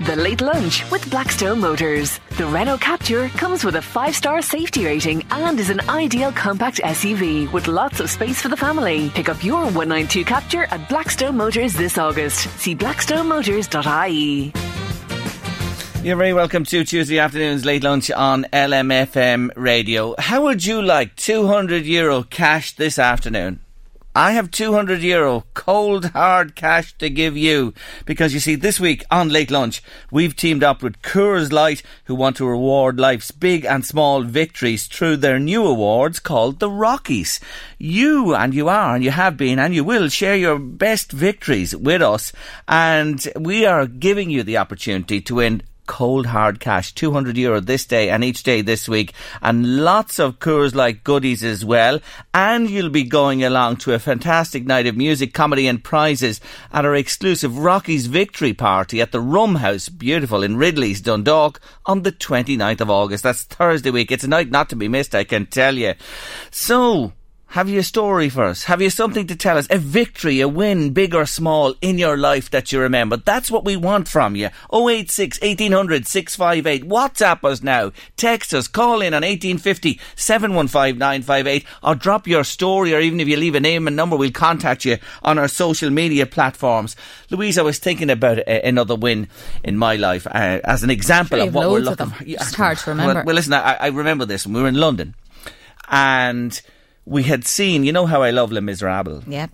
The Late Lunch with Blackstone Motors. The Renault Captur comes with a five star safety rating and is an ideal compact SUV with lots of space for the family. Pick up your 192 Captur at Blackstone Motors this August. See blackstonemotors.ie. You're very welcome to Tuesday afternoon's late lunch on LMFM radio. How would you like 200 euro cash this afternoon? I have 200 euro cold hard cash to give you because you see this week on late lunch we've teamed up with Coors Light who want to reward life's big and small victories through their new awards called the Rockies. You and you are and you have been and you will share your best victories with us and we are giving you the opportunity to win cold hard cash, 200 euro this day and each day this week, and lots of Coors Light goodies as well. And you'll be going along to a fantastic night of music, comedy, and prizes at our exclusive Rockies Victory Party at the Rum House, beautiful in Ridley's, Dundalk, on the 29th of August. That's Thursday week. It's a night not to be missed, I can tell you. So, have you a story for us? Have you something to tell us? A victory, a win, big or small, in your life that you remember? That's what we want from you. 086 1800 658. WhatsApp us now. Text us. Call in on 1850 715 958 or drop your story or even if you leave a name and number, we'll contact you on our social media platforms. Louise, I was thinking about a, another win in my life uh, as an example Sure, of what we're looking for. Just hard to remember. Well, well listen, I, I remember this when we were in London and we had seen, you know how I love Les Miserables? Yeah.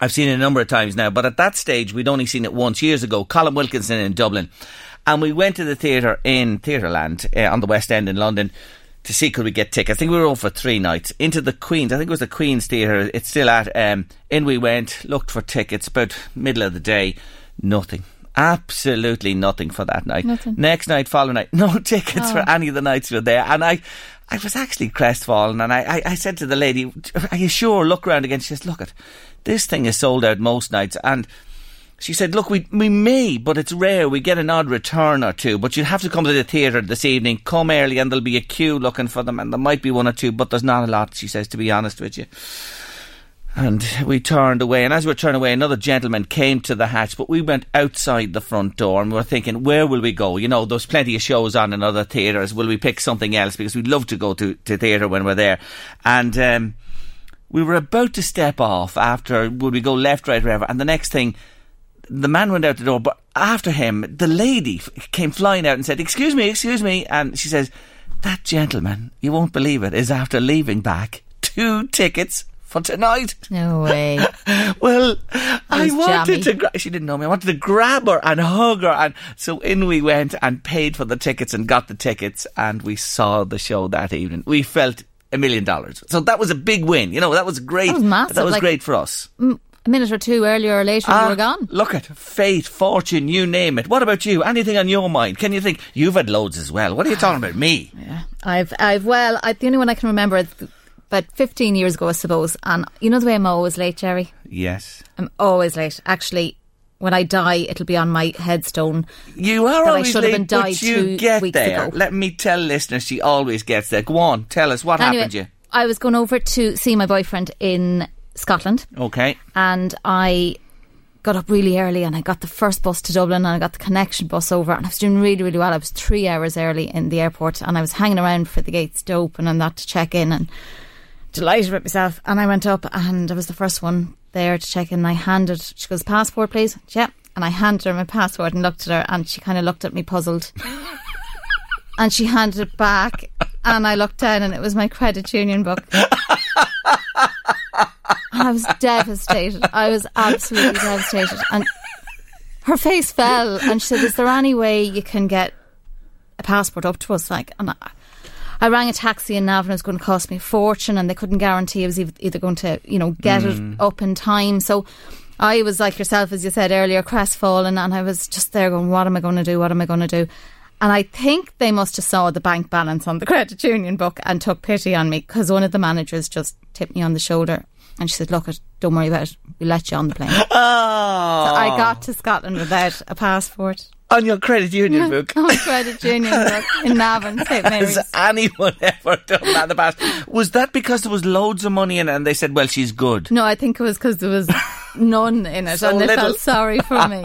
I've seen it a number of times now, but at that stage we'd only seen it once years ago. Colm Wilkinson in Dublin, and we went to the theatre in Theatreland uh, on the West End in London to see could we get tickets. I think we were on for three nights into the Queen's. I think it was the Queen's Theatre. It's still at. Um, in we went, looked for tickets. About middle of the day, nothing. Absolutely nothing for that night. Nothing. Next night, following night, no tickets Oh. for any of the nights we were there, and I. I was actually crestfallen, and I, I, I said to the lady, "Are you sure?" Look around again. She says, "Look at this thing is sold out most nights." And she said, "Look, we we may, but it's rare. We get an odd return or two, but you'll have to come to the theatre this evening. Come early, and there'll be a queue looking for them, and there might be one or two, but there's not a lot." She says, "To be honest with you." And we turned away, and as we were turning away, another gentleman came to the hatch, but we went outside the front door and we were thinking, where will we go? You know, there's plenty of shows on in other theatres. Will we pick something else? Because we'd love to go to, to theatre when we're there. And, um, we were about to step off after, would we go left, right, wherever? And the next thing, the man went out the door, but after him, the lady came flying out and said, excuse me, excuse me. And she says, that gentleman, you won't believe it, is after leaving back two tickets for tonight. No way. Well, I wanted jammy. to. Gra- she didn't know me. I wanted to grab her and hug her, and so in we went and paid for the tickets and got the tickets, and we saw the show that evening. We felt a million dollars. So that was a big win. You know, that was great. That was massive, That was like- great for us. Mm, A minute or two earlier or later, Ah, you were gone. Look at fate, fortune, you name it. What about you? Anything on your mind? Can you think you've had loads as well? What are you talking about? Me? Yeah, I've, I've, well, I, the only one I can remember about 15 years ago, I suppose. And you know the way I'm always late, Jerry? Yes. I'm always late. Actually, when I die, it'll be on my headstone. You are That I always should have late, been died but you two get weeks there. ago. Let me tell listeners, she always gets there. Go on, tell us what Anyway, happened to you. I was going over to see my boyfriend in Scotland. Okay. and I got up really early and I got the first bus to Dublin and I got the connection bus over and I was doing really, really well. I was three hours early in the airport and I was hanging around for the gates to open and that to check in and delighted with myself. And I went up and I was the first one there to check in. And I handed, she goes, passport, please. Yeah. And I handed her my passport and looked at her, and she kind of looked at me puzzled. and she handed it back, and I looked down, and it was my credit union book. I was devastated. I was absolutely devastated. And her face fell, and she said, "Is there any way you can get a passport up to us?" Like, and I, I rang a taxi in Navan. It was going to cost me a fortune, and they couldn't guarantee I was either going to, you know, get mm. it up in time. So. I was like yourself, as you said earlier, crestfallen, and I was just there going, "What am I going to do? What am I going to do?" And I think they must have saw the bank balance on the credit union book and took pity on me because one of the managers just tipped me on the shoulder and she said, "Look, don't worry about it. We'll let you on the plane." Oh. So I got to Scotland without a passport. On your credit union book. on credit union book in Navan, St Mary's. Has anyone ever done that in the past? Was that because there was loads of money in it and they said, well, she's good? No, I think it was because there was none in it, so and they little. felt sorry for me.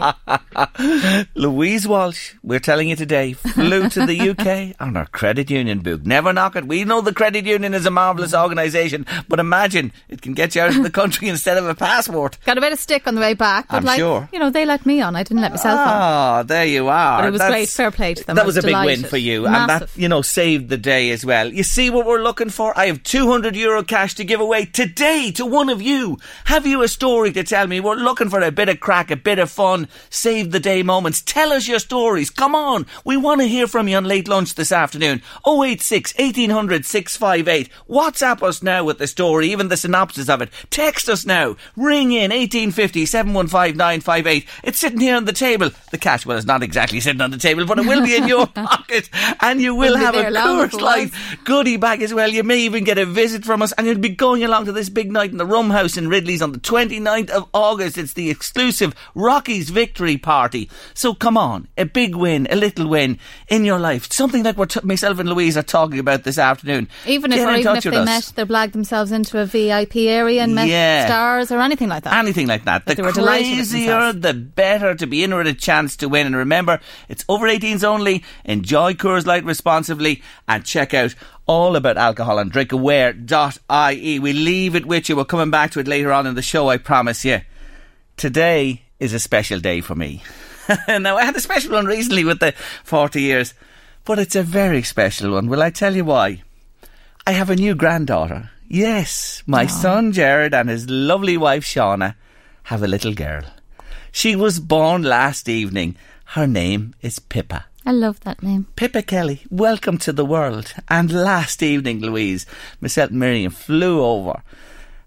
Louise Walsh, we're telling you today, flew to the UK on her credit union book. Never knock it. We know the credit union is a marvellous organisation, but imagine it can get you out of the country instead of a passport. Got a bit of stick on the way back, but I'm like, sure. you know, they let me on. I didn't let myself on. Oh, there you are. But it was That's, great. Fair play to them. That was, was a delighted. big win for you, Massive. and that you know saved the day as well. You see what we're looking for? I have 200 euro cash to give away today to one of you. Have you a story to tell me? We're looking for a bit of crack, a bit of fun, save the day moments. Tell us your stories. Come on. We want to hear from you on late lunch this afternoon. 086 1800 658. WhatsApp us now with the story, even the synopsis of it. Text us now. Ring in 1850 715 958. It's sitting here on the table. The cash, well, it's not exactly sitting on the table, but it will be in your pocket. And you will It'll have a Coors Light goodie bag as well. You may even get a visit from us, and you'll be going along to this big night in the Rum House in Ridley's on the 29th of August. It's the exclusive Rockies victory party. So come on, a big win, a little win in your life. Something like what myself and Louise are talking about this afternoon. Even if, or even if they us. met, they blagged themselves into a VIP area and met Yeah. stars or anything like that. Anything like that. But the they were delighted with crazier, the better to be in with a chance to win. And remember, it's over 18s only. Enjoy Coors Light responsibly and check out all about alcohol and drinkaware.ie. We leave it with you. We're coming back to it later on in the show, I promise you. Today is a special day for me. now, I had a special one recently with the 40 years, but it's a very special one. Will I tell you why? I have a new granddaughter. Yes, my son Jared and his lovely wife Shauna have a little girl. She was born last evening. Her name is Pippa. I love that name. Pippa Kelly, welcome to the world. And last evening, Louise, myself and Miriam flew over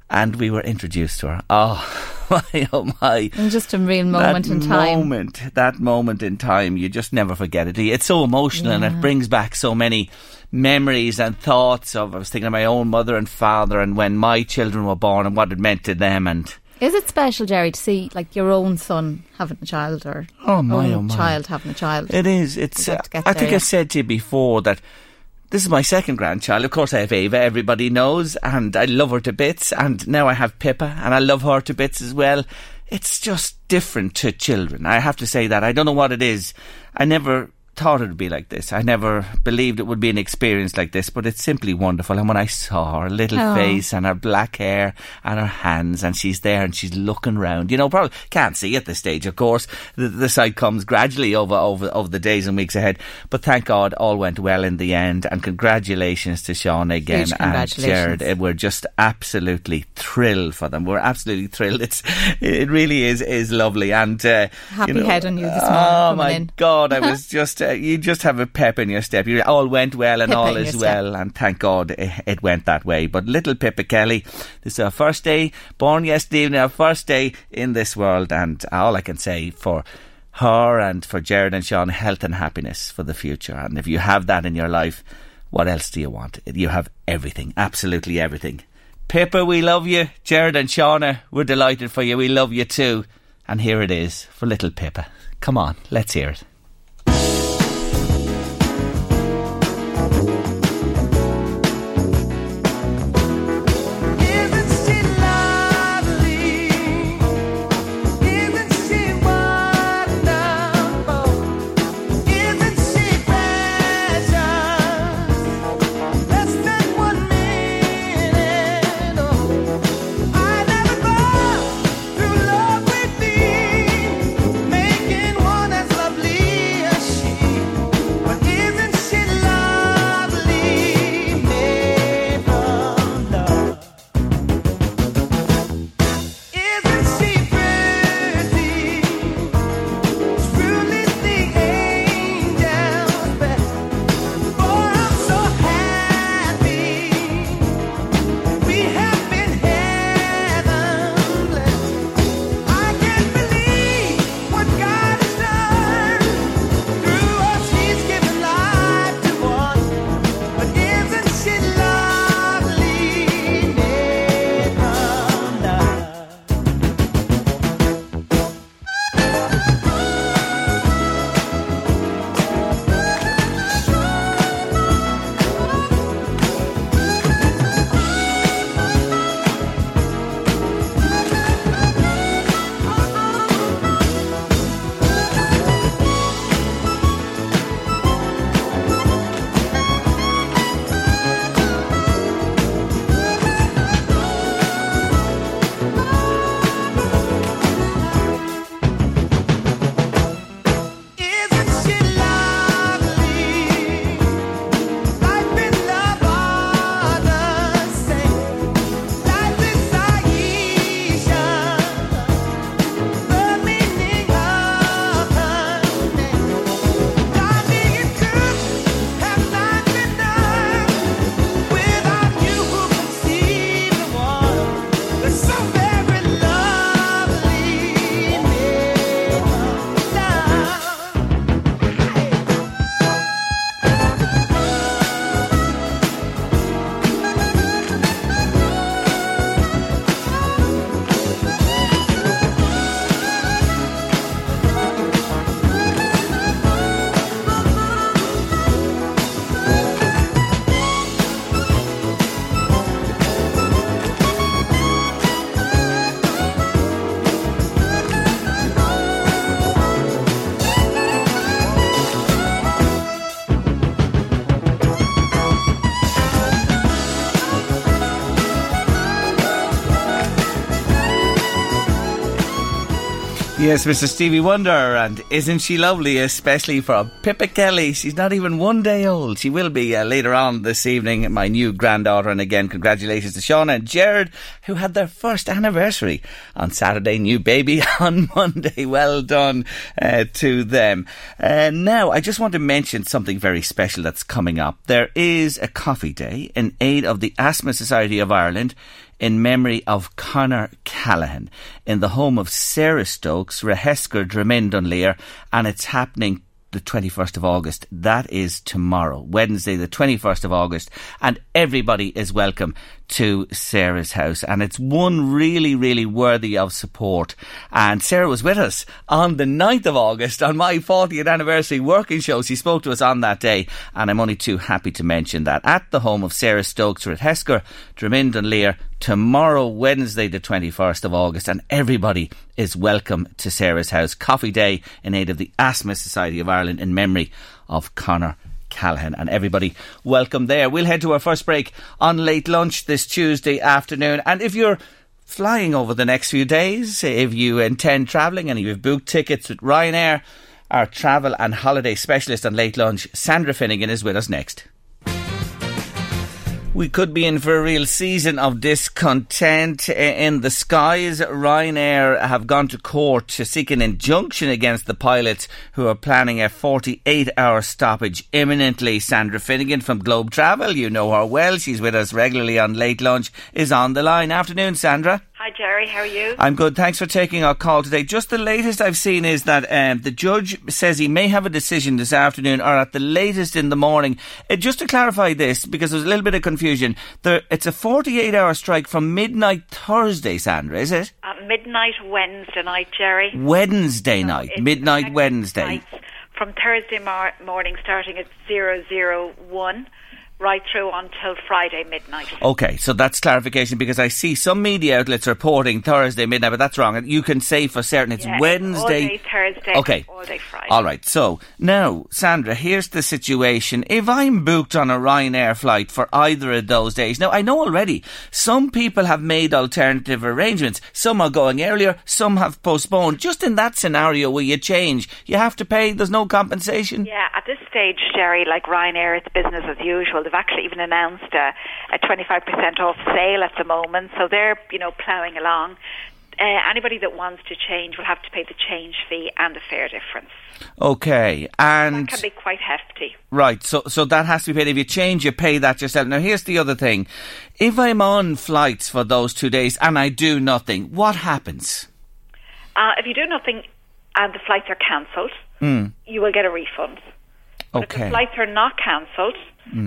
and we were introduced to her. Oh, my, oh my. And just a real moment that in time. That moment, that moment in time, you just never forget it. It's so emotional and it brings back so many memories and thoughts of. I was thinking of my own mother and father and when my children were born and what it meant to them. And Is it special, Jerry, to see like your own son having a child or Oh, my, own oh, my. child having a child? It is. It's. Uh, got to get I there think yet. I've said to you before that this is my second grandchild. Of course, I have Ava. Everybody knows, and I love her to bits. And now I have Pippa, and I love her to bits as well. It's just different to children. I have to say that. I don't know what it is. I never thought it would be like this. I never believed it would be an experience like this, but it's simply wonderful. And when I saw her little Oh. face and her black hair and her hands, and she's there and she's looking round, you know, probably can't see at this stage, of course. The, the sight comes gradually over, over, over the days and weeks ahead. But thank God all went well in the end. And congratulations to Sean again Huge and. Jared. We're just absolutely thrilled for them. We're absolutely thrilled. It's, it really is, is lovely. And, uh, Happy you know, head on you this morning Oh my in. God, I was just, uh, you just have a pep in your step. You all went well and Pip all is well. And thank God it, it went that way. But little Pippa Kelly, this is our first day, born yesterday evening, our first day in this world. And all I can say for her and for Jared and Sean, health and happiness for the future. And if you have that in your life, what else do you want? You have everything, absolutely everything. Pippa, we love you. Jared and Shauna, we're delighted for you. We love you too. And here it is for little Pippa. Come on, let's hear it. Yes, Mr. Stevie Wonder, and isn't she lovely, especially for Pippa Kelly? She's not even one day old. She will be uh, later on this evening, my new granddaughter. And again, congratulations to Shauna and Jared, who had their first anniversary on Saturday. New baby on Monday. Well done uh, to them. Uh, now, I just want to mention something very special that's coming up. There is a coffee day in aid of the Asthma Society of Ireland in memory of Connor Callahan in the home of Sarah Stokes, Rehesker Dramend Dunleer, and it's happening the 21st of August. That is tomorrow, Wednesday, the 21st of August, and everybody is welcome to Sarah's house. And it's one really, really worthy of support. And Sarah was with us on the 9th of August on my 40th anniversary working show. She spoke to us on that day, and I'm only too happy to mention that at the home of Sarah Stokes at Hesker, Dramond and Lear, tomorrow, Wednesday, the 21st of August, and everybody is welcome to Sarah's house. Coffee Day in aid of the Asthma Society of Ireland in memory of Connor Callahan. And everybody, welcome there. We'll head to our first break on late lunch this Tuesday afternoon. And if you're flying over the next few days, if you intend travelling and you've booked tickets with Ryanair, our travel and holiday specialist on late lunch, Sandra Finnegan, is with us next. We could be in for a real season of discontent in the skies. Ryanair have gone to court to seek an injunction against the pilots who are planning a 48 hour stoppage imminently. Sandra Finnegan from Globe Travel, you know her well. She's with us regularly on Late Lunch, is on the line. Afternoon, Sandra. Hi, Jerry. How are you? I'm good. Thanks for taking our call today. Just the latest I've seen is that um, the judge says he may have a decision this afternoon or at the latest in the morning. Uh, just to clarify this, because there's a little bit of confusion, there, it's a 48 hour strike from midnight Thursday, Sandra, is it? At midnight Wednesday night, Jerry. Wednesday night, midnight Wednesday. From Thursday mar- morning, starting at 001, right through until Friday midnight. Okay, so that's clarification because I see some media outlets reporting Thursday midnight, but that's wrong. You can say for certain it's Yeah, Wednesday. Day Thursday. Okay. All day Friday. All right. So now, Sandra, here's the situation. If I'm booked on a Ryanair flight for either of those days, now I know already some people have made alternative arrangements. Some are going earlier, some have postponed. Just in that scenario where you change, you have to pay. There's no compensation. Yeah, at this stage, Jerry, like Ryanair, it's business as usual. They've actually even announced a, a 25% off sale at the moment, so they're, you know, ploughing along. Uh, anybody that wants to change will have to pay the change fee and the fare difference. Okay. And That can be quite hefty. Right, so so that has to be paid. If you change, you pay that yourself. Now, here's the other thing: if I'm on flights for those two days and I do nothing, what happens? Uh, if you do nothing and the flights are cancelled, you will get a refund. But if the. Okay, flights are not cancelled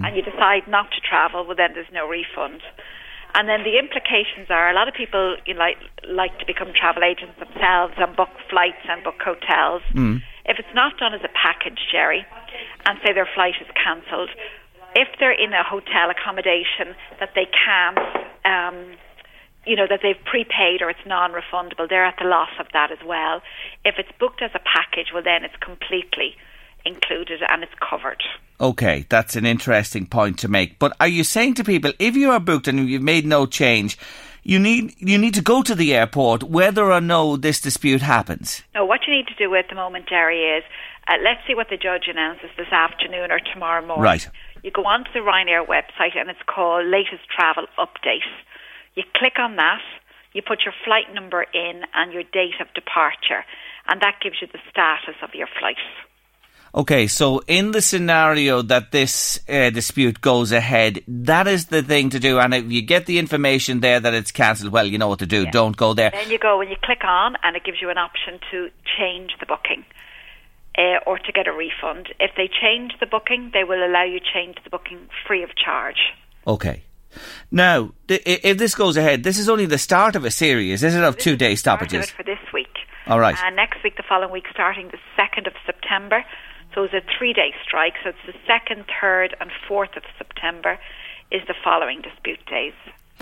and you decide not to travel, well, then there's no refund. And then the implications are a lot of people you know, like like to become travel agents themselves and book flights and book hotels. Hmm. If it's not done as a package, Jerry, and say their flight is cancelled, if they're in a hotel accommodation that they can't, um, you know, that they've prepaid or it's non-refundable, they're at the loss of that as well. If it's booked as a package, well, then it's completely included and it's covered. okay, that's an interesting point to make. But are you saying to people, if you are booked and you've made no change, you need you need to go to the airport whether or no this dispute happens? No, what you need to do at the moment, Jerry, is uh, let's see what the judge announces this afternoon or tomorrow morning. Right. You go onto the Ryanair website and it's called Latest Travel Update. You click on that, you put your flight number in and your date of departure, and that gives you the status of your flight. Okay, so in the scenario that this uh, dispute goes ahead, that is the thing to do. And if you get the information there that it's cancelled, well, you know what to do. Don't go there. Then you go and you click on, and it gives you an option to change the booking uh, or to get a refund. If they change the booking, they will allow you change the booking free of charge. Okay. Now, th- if this goes ahead, this is only the start of a series, is it, of two day This is the start of stoppages? it for this week. All right. And next week, the following week, starting the 2nd of September. So it's a three day strike. So it's the 2nd, 3rd, and 4th of September is the following dispute days.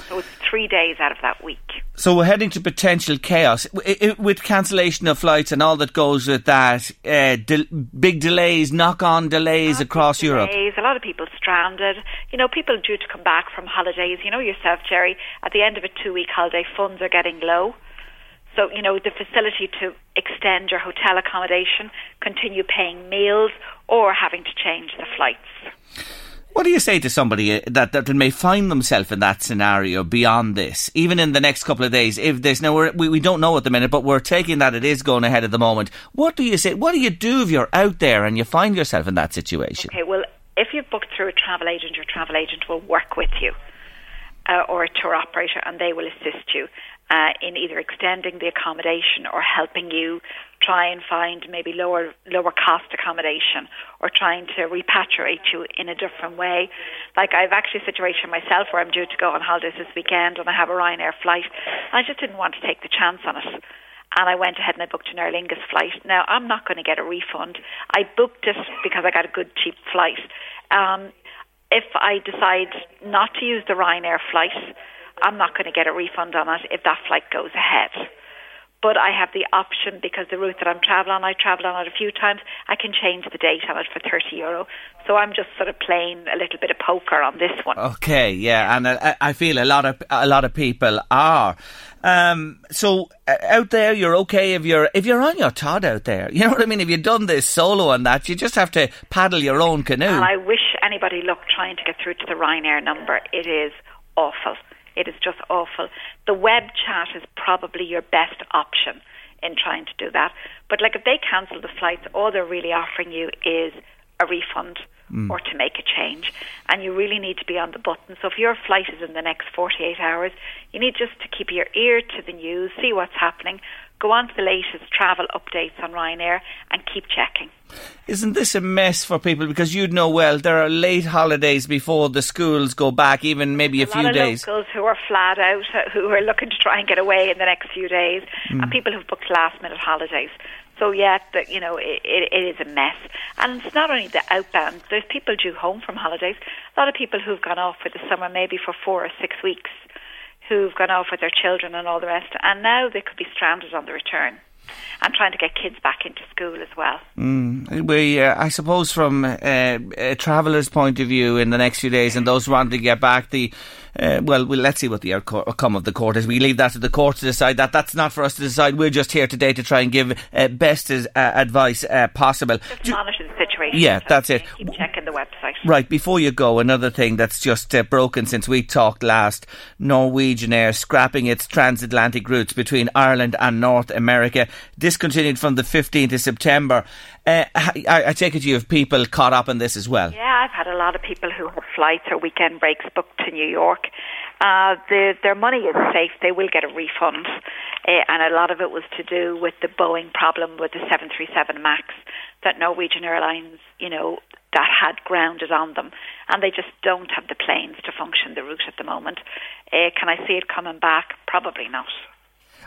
So it's three days out of that week. So we're heading to potential chaos W- i- i- with cancellation of flights and all that goes with that. Uh, del- big delays, knock-on delays across Europe. Delays, a lot of people stranded. You know, people due to come back from holidays. You know yourself, Jerry. At the end of a two-week holiday, funds are getting low. So, you know, the facility to extend your hotel accommodation, continue paying meals, or having to change the flights. What do you say to somebody uh, that, that may find themselves in that scenario beyond this, even in the next couple of days? If now we're, we we don't know at the minute, but we're taking that it is going ahead at the moment. What do you say? What do you do if you're out there and you find yourself in that situation? Okay, well, if you've booked through a travel agent, your travel agent will work with you uh, or a tour operator and they will assist you uh, in either extending the accommodation or helping you try and find maybe lower lower cost accommodation or trying to repatriate you in a different way. Like I've actually a situation myself where I'm due to go on holidays this weekend and I have a Ryanair flight. I just didn't want to take the chance on it. And I went ahead and I booked an Aer Lingus flight. Now I'm not going to get a refund. I booked it because I got a good cheap flight. Um, if I decide not to use the Ryanair flight, I'm not going to get a refund on it if that flight goes ahead. But I have the option because the route that I'm traveling on, I travel on it a few times. I can change the date on it for 30 euro. So I'm just sort of playing a little bit of poker on this one. Okay, yeah, and I, I feel a lot of a lot of people are. Um, so uh, out there, you're okay if you're if you're on your Todd out there. You know what I mean? If you've done this solo and that, you just have to paddle your own canoe. And I wish anybody luck trying to get through to the Ryanair number. It is awful. It is just awful. The web chat is probably your best option in trying to do that. But like if they cancel the flights, all they're really offering you is a refund mm. or to make a change. And you really need to be on the button. So if your flight is in the next 48 hours, you need just to keep your ear to the news, see what's happening, go on to the latest travel updates on Ryanair and keep checking. Isn't this a mess for people? Because you'd know well there are late holidays before the schools go back, even maybe a, a few lot of days. locals who are flat out, uh, who are looking to try and get away in the next few days, Mm. and people who've booked last minute holidays. So yeah, the, you know, it, it, it is a mess, and it's not only the outbound. There's people due home from holidays. A lot of people who've gone off for the summer, maybe for four or six weeks, who've gone off with their children and all the rest, and now they could be stranded on the return, and trying to get kids back into school as well. Mm. We, uh, I suppose, from uh, a traveller's point of view, in the next few days, and those wanting to get back, the uh, well, well, let's see what the outcome of the court is. We leave that to the court to decide. That that's not for us to decide. We're just here today to try and give uh, best as, uh, advice uh, possible. Just Ju- monitor the situation. Yeah, that's it. Keep checking the website. Right, before you go, another thing that's just uh, broken since we talked last Norwegian Air scrapping its transatlantic routes between Ireland and North America, discontinued from the 15th of September. Uh, I, I take it you have people caught up in this as well. Yeah, I've had a lot of people who have flights or weekend breaks booked to New York. Uh, the, their money is safe; they will get a refund, uh, and a lot of it was to do with the Boeing problem with the 737 Max that Norwegian Airlines, you know, that had grounded on them, and they just don't have the planes to function the route at the moment. Uh, can I see it coming back? Probably not.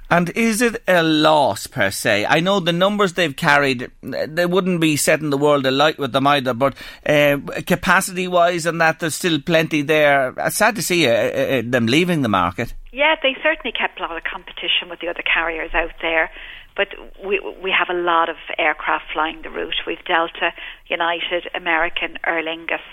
And is it a loss per se? I know the numbers they've carried, they wouldn't be setting the world alight with them either, but uh, capacity wise and that, there's still plenty there. It's sad to see uh, uh, them leaving the market. Yeah, they certainly kept a lot of competition with the other carriers out there, but we we have a lot of aircraft flying the route. We've Delta, United, American, Aer Lingus,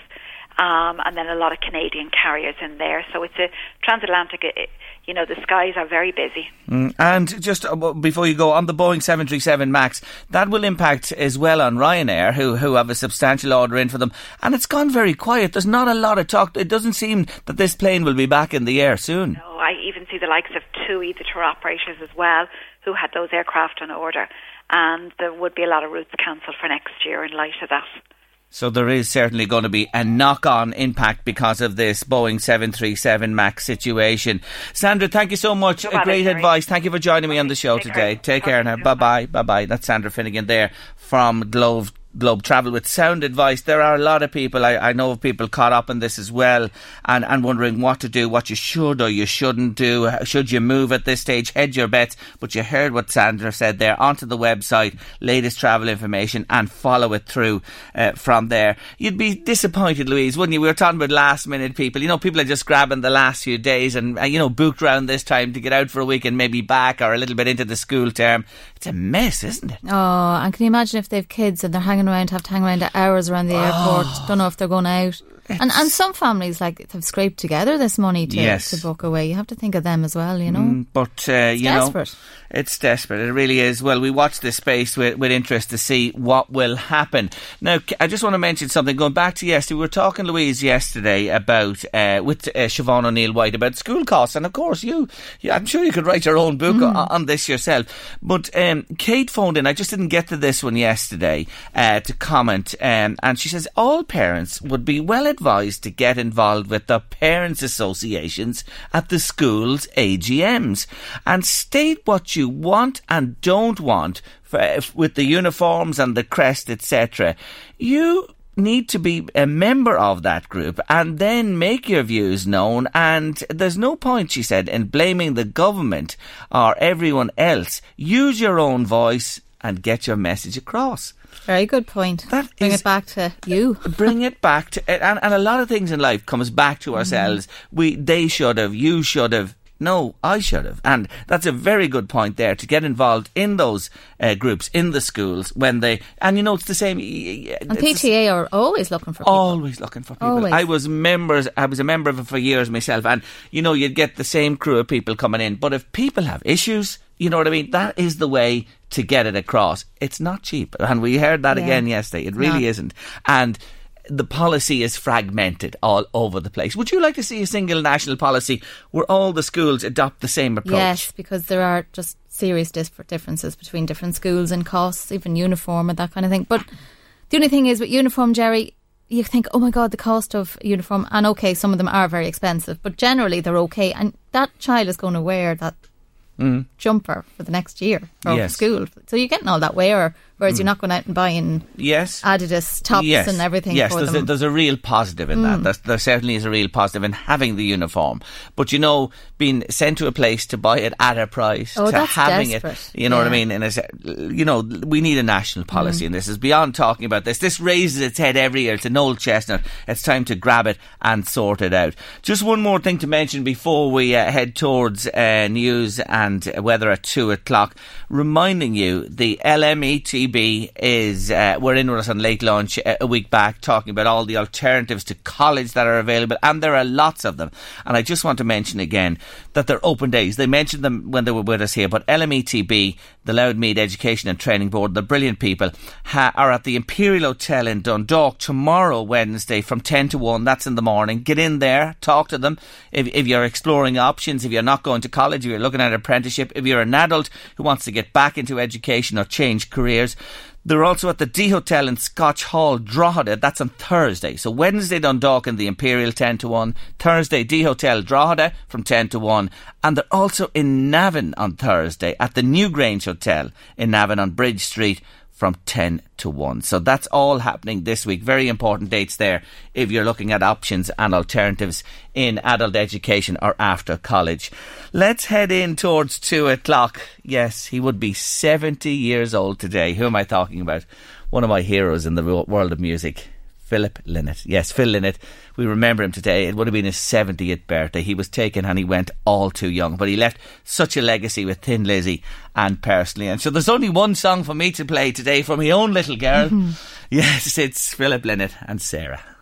um, and then a lot of Canadian carriers in there. So it's a transatlantic. uh, You know, the skies are very busy. Mm, And just uh, before you go, on the Boeing 737 MAX, that will impact as well on Ryanair, who, who have a substantial order in for them. And it's gone very quiet. There's not a lot of talk. It doesn't seem that this plane will be back in the air soon. So I even see the likes of TUI, the tour operators as well, who had those aircraft on order, and there would be a lot of routes cancelled for next year in light of that. So there is certainly going to be a knock-on impact because of this Boeing 737 MAX situation. Sandra, thank you so much. No A great advice. Thank you for joining me on the show Take today. care. Take care now. Bye-bye. Bye-bye. That's Sandra Finnegan there from Globe. Globe Travel with sound advice. There are a lot of people, I, I know of people caught up in this as well and, and wondering what to do, what you should or you shouldn't do. Should you move at this stage? Hedge your bets. But you heard what Sandra said there. Onto the website, latest travel information and follow it through uh, from there. You'd be disappointed, Louise, wouldn't you? We were talking about last minute people. You know, people are just grabbing the last few days and, uh, you know, booked round this time to get out for a week and maybe back or a little bit into the school term. It's a mess, isn't it? Oh, and can you imagine if they've kids and they're hanging around, have to hang around the hours around the airport, oh. don't know if they're going out. And and some families like have scraped together this money to, Yes. to book away. You have to think of them as well, you know. Mm, but uh, you know, it's desperate. It really is. Well, we watch this space with, with interest to see what will happen. Now, I just want to mention something. Going back to yesterday, we were talking, Louise, yesterday about uh, with uh, Siobhan O'Neill White about school costs, and of course, you, you I'm sure you could write your own book on, on this yourself. But um, Kate phoned in. I just didn't get to this one yesterday uh, to comment, um, and she says all parents would be well advised to get involved with the parents' associations at the school's AGMs and state what you want and don't want for, with the uniforms and the crest, etc. You need to be a member of that group and then make your views known. And there's no point she said in blaming the government or everyone else. Use your own voice and get your message across Very good point. That Bring is- it back to you. bring it back to it, and, and a lot of things in life comes back to ourselves we they should have you should have no i should have and that's a very good point there to get involved in those uh, groups in the schools when they and you know it's the same And PTA are always looking for people. Always looking for people. Always. I was members. I was a member of it for years myself, and you know you'd get the same crew of people coming in. But if people have issues, you know what I mean. That is the way to get it across. It's not cheap, and we heard that Yeah. again yesterday. It really isn't, and. The policy is fragmented all over the place. Would you like to see a single national policy where all the schools adopt the same approach? Yes, because there are just serious differences between different schools and costs, even uniform and that kind of thing. But the only thing is with uniform, Jerry, you think, oh my God, the cost of uniform, and okay, some of them are very expensive, but generally they're okay. And that child is going to wear that jumper for the next year or Mm. Yes. Mm. school. So you're getting all that wear, whereas you're not going out and buying Yes. Adidas tops yes. and everything Yes, for there's them. A, there's a real positive in that. There's, there certainly is a real positive in having the uniform. But you know, being sent to a place to buy it at a price, Oh, to that's having desperate. it, you know what I mean? And it's, you know, we need a national policy, and this is beyond talking about this. This raises its head every year. It's an old chestnut. It's time to grab it and sort it out. Just one more thing to mention before we uh, head towards uh, news and weather at two o'clock. Reminding you, the LMETB is uh, were in with us on late lunch uh, a week back, talking about all the alternatives to college that are available, and there are lots of them. And I just want to mention again that they're open days. They mentioned them when they were with us here, but LMETB, the Louth Meath Education and Training Board, the brilliant people, ha- are at the Imperial Hotel in Dundalk tomorrow, Wednesday, from 10 to 1. That's in the morning. Get in there, talk to them. If, if you're exploring options, if you're not going to college, if you're looking at an apprenticeship, if you're an adult who wants to get back into education or change careers, they're also at the D Hotel in Scotch Hall, Drogheda. That's on Thursday. So Wednesday, Dundalk in the Imperial 10 to 1. Thursday, D Hotel, Drogheda from 10 to 1. And they're also in Navan on Thursday at the Newgrange Hotel in Navan on Bridge Street from 10 to 1. So that's all happening this week. Very important dates there if you're looking at options and alternatives in adult education or after college. Let's head in towards 2 o'clock. Yes, he would be 70 years old today. Who am I talking about? One of my heroes in the world of music. Philip Lynott. Yes, Phil Lynott. We remember him today. It would have been his 70th birthday. He was taken and he went all too young, but he left such a legacy with Thin Lizzy and personally. And so there's only one song for me to play today from my own little girl. Mm-hmm. Yes, it's Philip Lynott and Sarah.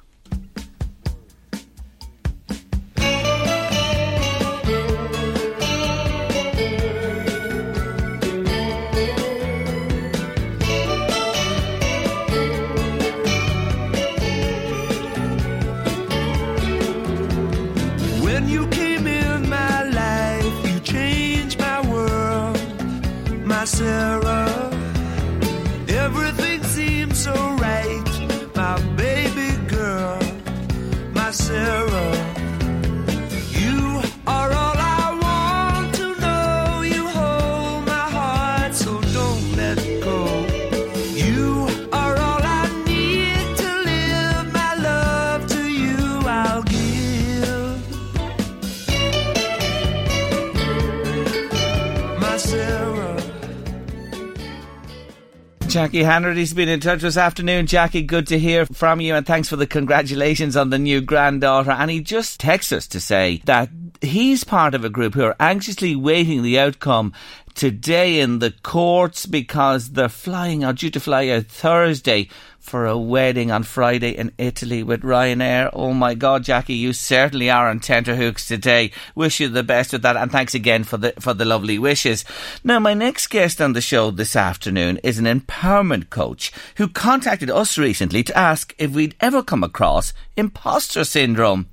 Jackie Hanratty's been in touch this afternoon. Jackie, good to hear from you and thanks for the congratulations on the new granddaughter. And he just texts us to say that he's part of a group who are anxiously waiting the outcome today in the courts because they're flying out, due to fly out Thursday for a wedding on Friday in Italy with Ryanair. Oh my God, Jackie, you certainly are on tenterhooks today. Wish you the best with that, and thanks again for the for the lovely wishes. Now, my next guest on the show this afternoon is an empowerment coach who contacted us recently to ask if we'd ever come across imposter syndrome.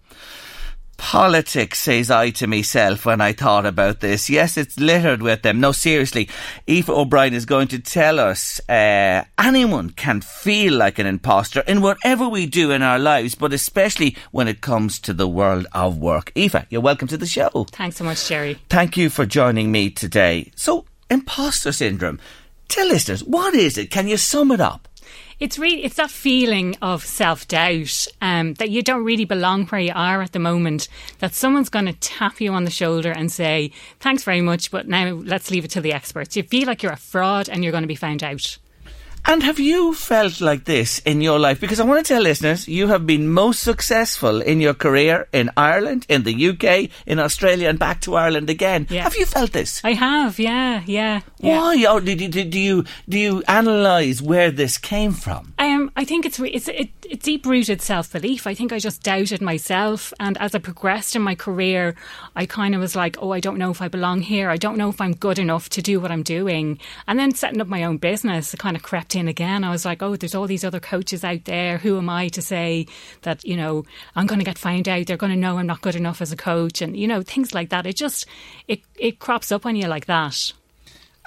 Politics, says I to myself when I thought about this. Yes, it's littered with them. No, seriously, Eva O'Brien is going to tell us uh, anyone can feel like an imposter in whatever we do in our lives, but especially when it comes to the world of work. Eva, you're welcome to the show. Thanks so much, Jerry. Thank you for joining me today. So, imposter syndrome. Tell listeners, what is it? Can you sum it up? It's really it's that feeling of self doubt um, that you don't really belong where you are at the moment. That someone's going to tap you on the shoulder and say, "Thanks very much, but now let's leave it to the experts." You feel like you're a fraud and you're going to be found out. And have you felt like this in your life? Because I want to tell listeners, you have been most successful in your career in Ireland, in the UK, in Australia, and back to Ireland again. Yeah. Have you felt this? I have, yeah, yeah. yeah. Why? Oh, do, do, do you do you analyse where this came from? Um, I think it's re- it's it, it's deep rooted self belief. I think I just doubted myself, and as I progressed in my career, I kind of was like, oh, I don't know if I belong here. I don't know if I'm good enough to do what I'm doing. And then setting up my own business, it kind of crept in again. I was like, oh, there's all these other coaches out there. Who am I to say that you know I'm going to get found out? They're going to know I'm not good enough as a coach, and you know things like that. It just it it crops up on you like that.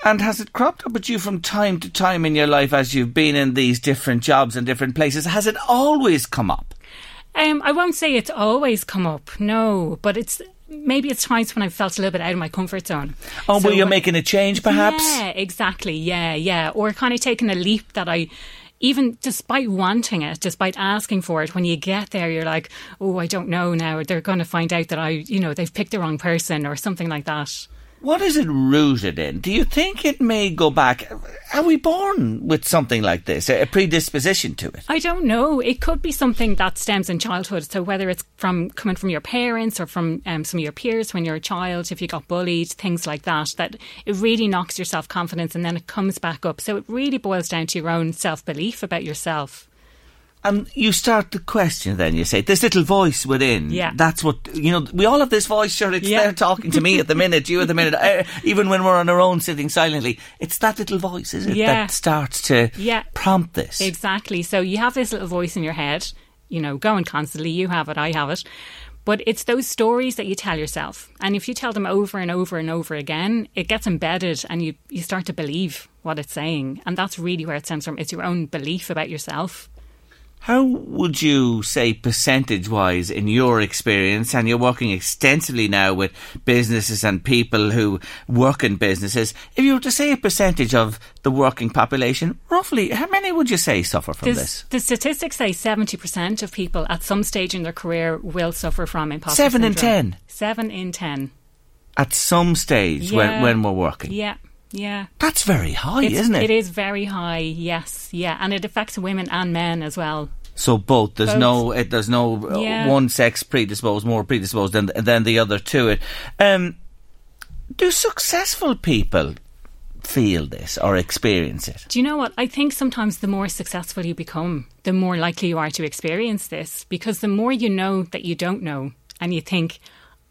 And has it cropped up at you from time to time in your life as you've been in these different jobs and different places? Has it always come up? Um, I won't say it's always come up, no, but it's maybe it's times when I've felt a little bit out of my comfort zone. Oh, So were you're making a change, perhaps? Yeah, exactly. Yeah, yeah. Or kind of taking a leap that I, even despite wanting it, despite asking for it, when you get there, you're like, oh, I don't know now. They're going to find out that I, you know, they've picked the wrong person or something like that. What is it rooted in? Do you think it may go back? Are we born with something like this, a predisposition to it? I don't know. It could be something that stems in childhood. So whether it's from coming from your parents or from um, some of your peers when you're a child, if you got bullied, things like that, that it really knocks your self confidence and then it comes back up. So it really boils down to your own self belief about yourself. And you start to question then, you say, this little voice within. Yeah. That's what, you know, we all have this voice, sure, it's Yeah. there talking to me at the minute, you at the minute, uh, even when we're on our own sitting silently. It's that little voice, is it, Yeah. that starts to Yeah. prompt this. Exactly. So you have this little voice in your head, you know, going constantly. You have it, I have it. But it's those stories that you tell yourself. And if you tell them over and over and over again, it gets embedded and you, you start to believe what it's saying. And that's really where it stems from. It's your own belief about yourself. How would you say, percentage wise, in your experience, and you're working extensively now with businesses and people who work in businesses, if you were to say a percentage of the working population, roughly, how many would you say suffer from There's- this? The statistics say 70% of people at some stage in their career will suffer from imposter Seven in ten? Seven in ten. At some stage when, when we're working. Yeah, yeah. That's very high, It's- isn't it? It is very high, yes, yeah. And it affects women and men as well. So both. There's Both. no. It, there's no uh, Yeah. one sex predisposed, more predisposed than than the other to it. Um, do successful people feel this or experience it? Do you know what? I think sometimes the more successful you become, the more likely you are to experience this because the more you know that you don't know and you think,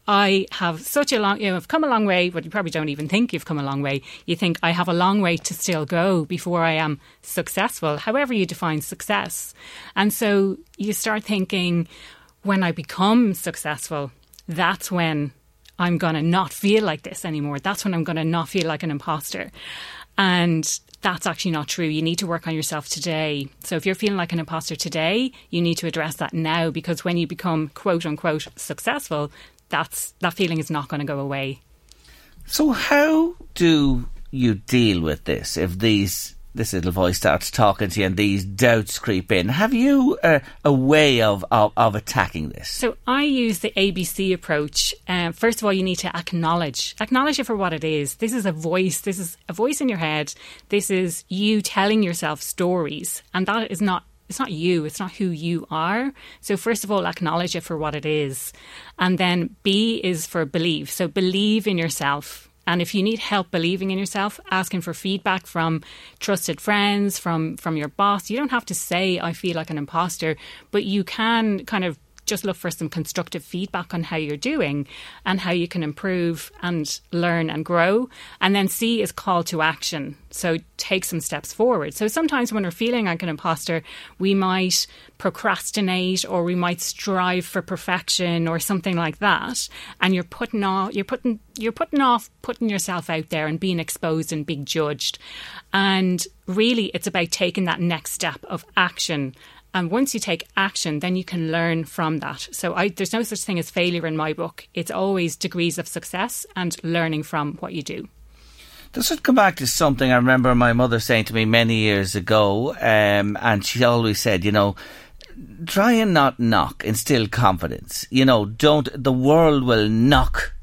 I have such a long, you know, I've come a long way, but you probably don't even think you've come a long way. You think, I have a long way to still go before I am successful, however you define success. And so you start thinking, when I become successful, that's when I'm going to not feel like this anymore. That's when I'm going to not feel like an imposter. And that's actually not true. You need to work on yourself today. So if you're feeling like an imposter today, you need to address that now because when you become quote unquote successful, that's that feeling is not going to go away. So how do you deal with this if these this little voice starts talking to you and these doubts creep in? Have you a, a way of, of of attacking this? So I use the ABC approach. Um, first of all, you need to acknowledge acknowledge it for what it is. This is a voice. This is a voice in your head. This is you telling yourself stories, and that is not it's not you, it's not who you are. So first of all, acknowledge it for what it is. And then B is for believe. So believe in yourself. And if you need help believing in yourself, asking for feedback from trusted friends, from from your boss, you don't have to say I feel like an imposter, but you can kind of just look for some constructive feedback on how you're doing and how you can improve and learn and grow. And then C is call to action. So take some steps forward. So sometimes when we're feeling like an imposter, we might procrastinate or we might strive for perfection or something like that. And you're putting off you're putting you're putting off putting yourself out there and being exposed and being judged. And really it's about taking that next step of action and once you take action, then you can learn from that. So I, there's no such thing as failure in my book. It's always degrees of success and learning from what you do. Does it come back to something I remember my mother saying to me many years ago? Um, and she always said, you know, try and not knock, instill confidence. You know, don't, the world will knock.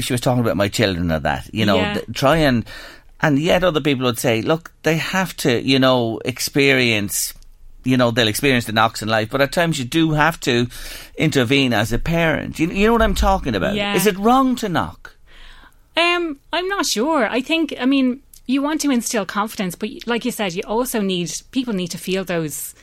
She was talking about my children or that, you know, Yeah. th- try and, and yet other people would say, look, they have to, you know, experience you know they'll experience the knocks in life, but at times you do have to intervene as a parent. You, you know what I'm talking about? Yeah. Is it wrong to knock? Um, I'm not sure. I think, I mean, you want to instill confidence, but like you said, you also need people need to feel those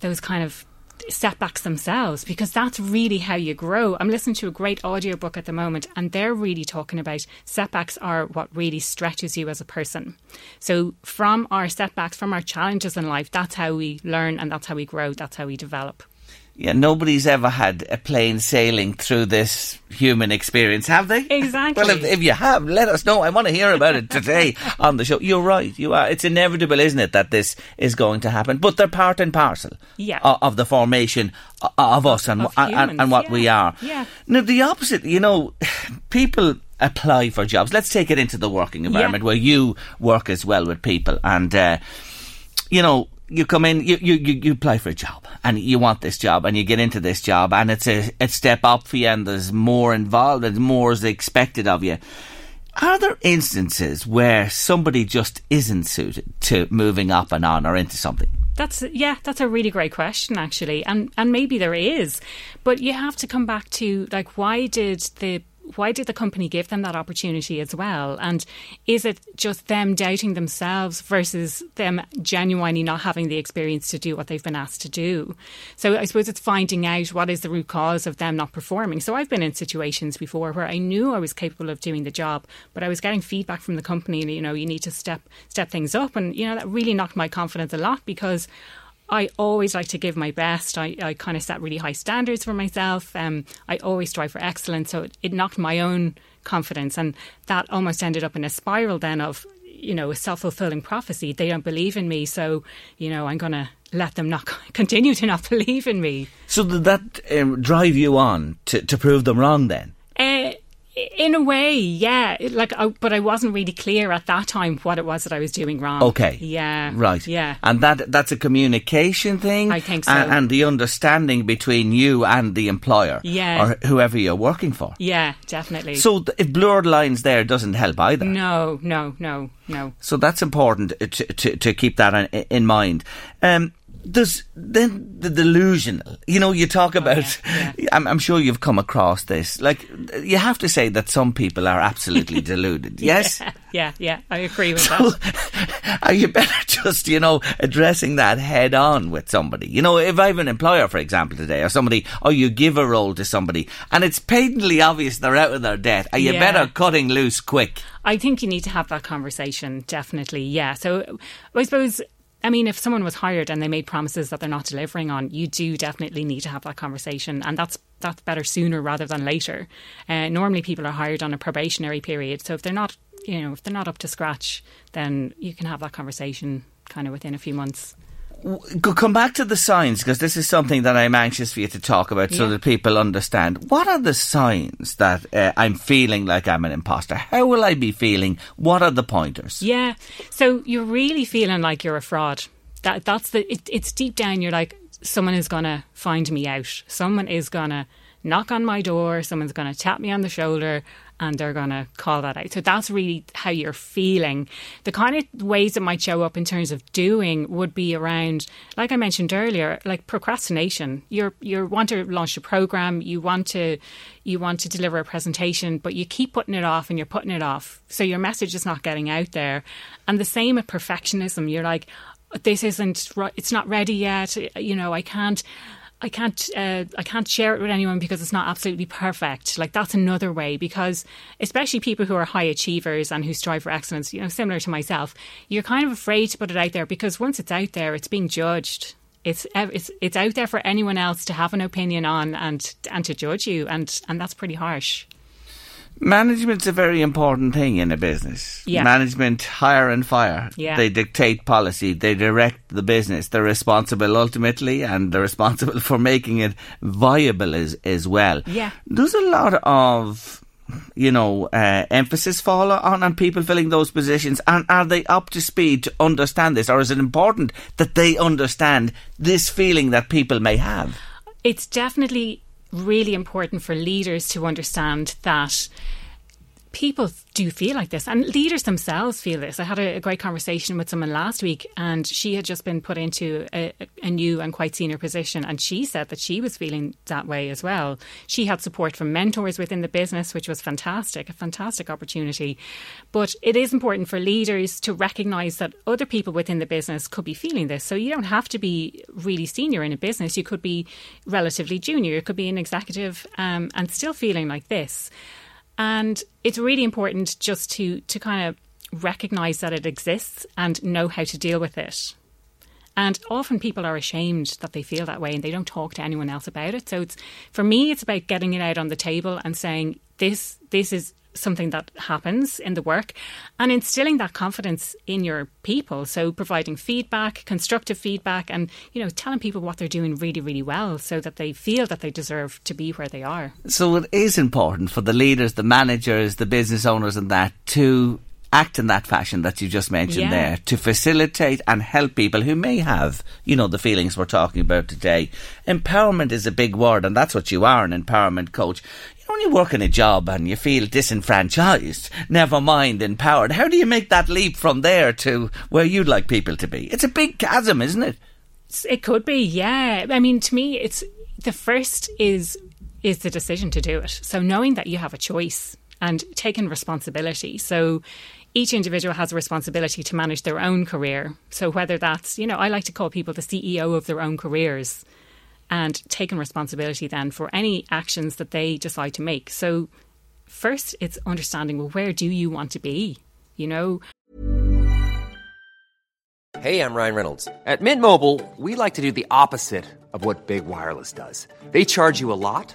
those kind of setbacks themselves because that's really how you grow. I'm listening to a great audiobook at the moment and they're really talking about setbacks are what really stretches you as a person. So from our setbacks, from our challenges in life, that's how we learn and that's how we grow, that's how we develop. Yeah, nobody's ever had a plain sailing through this human experience, have they? Exactly. Well, if, if you have, let us know. I want to hear about it today on the show. You're right. You are. It's inevitable, isn't it, that this is going to happen? But they're part and parcel Yeah. o- of the formation o- of us and, Of and, and, humans, what we are. Yeah. Now, the opposite, you know, people apply for jobs. Let's take it into the working environment where you work as well with people and, uh, you know, you come in, you, you, you, apply for a job and you want this job and you get into this job and it's a, a step up for you and there's more involved and more is expected of you. Are there instances where somebody just isn't suited to moving up and on or into something? That's yeah, that's a really great question actually, and and maybe there is, but you have to come back to like why did the why did the company give them that opportunity as well? And is it just them doubting themselves versus them genuinely not having the experience to do what they've been asked to do? So I suppose it's finding out what is the root cause of them not performing. So I've been in situations before where I knew I was capable of doing the job, but I was getting feedback from the company, you know, you need to step step things up, and you know that really knocked my confidence a lot because. I always like to give my best. I, I kind of set really high standards for myself. Um, I always strive for excellence. So it, it knocked my own confidence. And that almost ended up in a spiral then of, you know, a self fulfilling prophecy. They don't believe in me. So, you know, I'm going to let them not continue to not believe in me. So did that um, drive you on to, to prove them wrong then? Uh, in a way, yeah. Like, I, but I wasn't really clear at that time what it was that I was doing wrong. Okay. Yeah. Right. Yeah. And that that's a communication thing. I think so. And, and the understanding between you and the employer. Yeah. Or whoever you're working for. yeah, definitely. So th- if blurred lines there doesn't help either. no, no, no, no. So that's important to, to, to keep that in, in mind. Um, there's then the delusional. You know, you talk oh, about. Oh, yeah, I'm, I'm sure you've come across this. Like, you have to say that some people are absolutely deluded. Yes. Yeah, yeah, I agree with So, that. are you better just, you know, addressing that head on with somebody? You know, if I have an employer, for example, today, or somebody, or you give a role to somebody, and it's patently obvious they're out of their debt, are you Yeah. better cutting loose quick? I think you need to have that conversation, definitely. Yeah. So I suppose, I mean, if someone was hired and they made promises that they're not delivering on, you do definitely need to have that conversation. And that's that's better sooner rather than later. Uh, normally, people are hired on a probationary period. So if they're not, you know, if they're not up to scratch, then you can have that conversation kind of within a few months. Go- Come back to the signs because this is something that I'm anxious for you to talk about so that people understand. What are the signs that uh, I'm feeling like I'm an imposter? How will I be feeling? What are the pointers? Yeah. So you're really feeling like you're a fraud. That that's the it, it's deep down you're like someone is going to find me out. Someone is going to knock on my door, someone's going to tap me on the shoulder and they're going to call that out. So that's really how you're feeling. The kind of ways it might show up in terms of doing would be around, like I mentioned earlier, like procrastination. You're you want to launch a program, you want to you want to deliver a presentation, but you keep putting it off and you're putting it off. So your message is not getting out there. And the same with perfectionism. You're like, this isn't it's not ready yet. You know, I can't. I can't uh, I can't share it with anyone because it's not absolutely perfect. Like that's another way because especially people who are high achievers and who strive for excellence, you know, similar to myself, you're kind of afraid to put it out there because once it's out there, it's being judged. It's it's it's out there for anyone else to have an opinion on and and to judge you and and that's pretty harsh. Management's a very important thing in a business. Yeah. Management hire and fire. Yeah. They dictate policy. They direct the business. They're responsible ultimately and they're responsible for making it viable as, as well. Yeah. There's a lot of you know, uh, emphasis fall on on people filling those positions? And are they up to speed to understand this, or is it important that they understand this feeling that people may have? It's definitely really important for leaders to understand that people do feel like this, and leaders themselves feel this. I had a, a great conversation with someone last week, and she had just been put into a, a, new and quite senior position, and she said that she was feeling that way as well. She had support from mentors within the business, which was fantastic, a fantastic opportunity. But it is important for leaders to recognise that other people within the business could be feeling this. So you don't have to be really senior in a business; you could be relatively junior, you could be an executive, um, and still feeling like this. And it's really important just to, to kind of recognize that it exists and know how to deal with it. And often people are ashamed that they feel that way and they don't talk to anyone else about it. So it's for me it's about getting it out on the table and saying this this is something that happens in the work and instilling that confidence in your people. So providing feedback constructive feedback and you know telling people what they're doing really really well so that they feel that they deserve to be where they are. So it is important for the leaders, the managers, the business owners, and that to act in that fashion that you just mentioned Yeah. there to facilitate and help people who may have, you know, the feelings we're talking about today. Empowerment is a big word, and that's what you are an empowerment coach. You know, when you work in a job and you feel disenfranchised, never mind empowered, how do you make that leap from there to where you'd like people to be? It's a big chasm, isn't it? It could be, yeah. I mean, to me, it's the first is is the decision to do it. So knowing that you have a choice and taking responsibility. So each individual has a responsibility to manage their own career. So whether that's, you know, I like to call people the CEO of their own careers and taking responsibility then for any actions that they decide to make. So first it's understanding well where do you want to be? You know, Hey, I'm Ryan Reynolds. At Mint Mobile, we like to do the opposite of what Big Wireless does. They charge you a lot,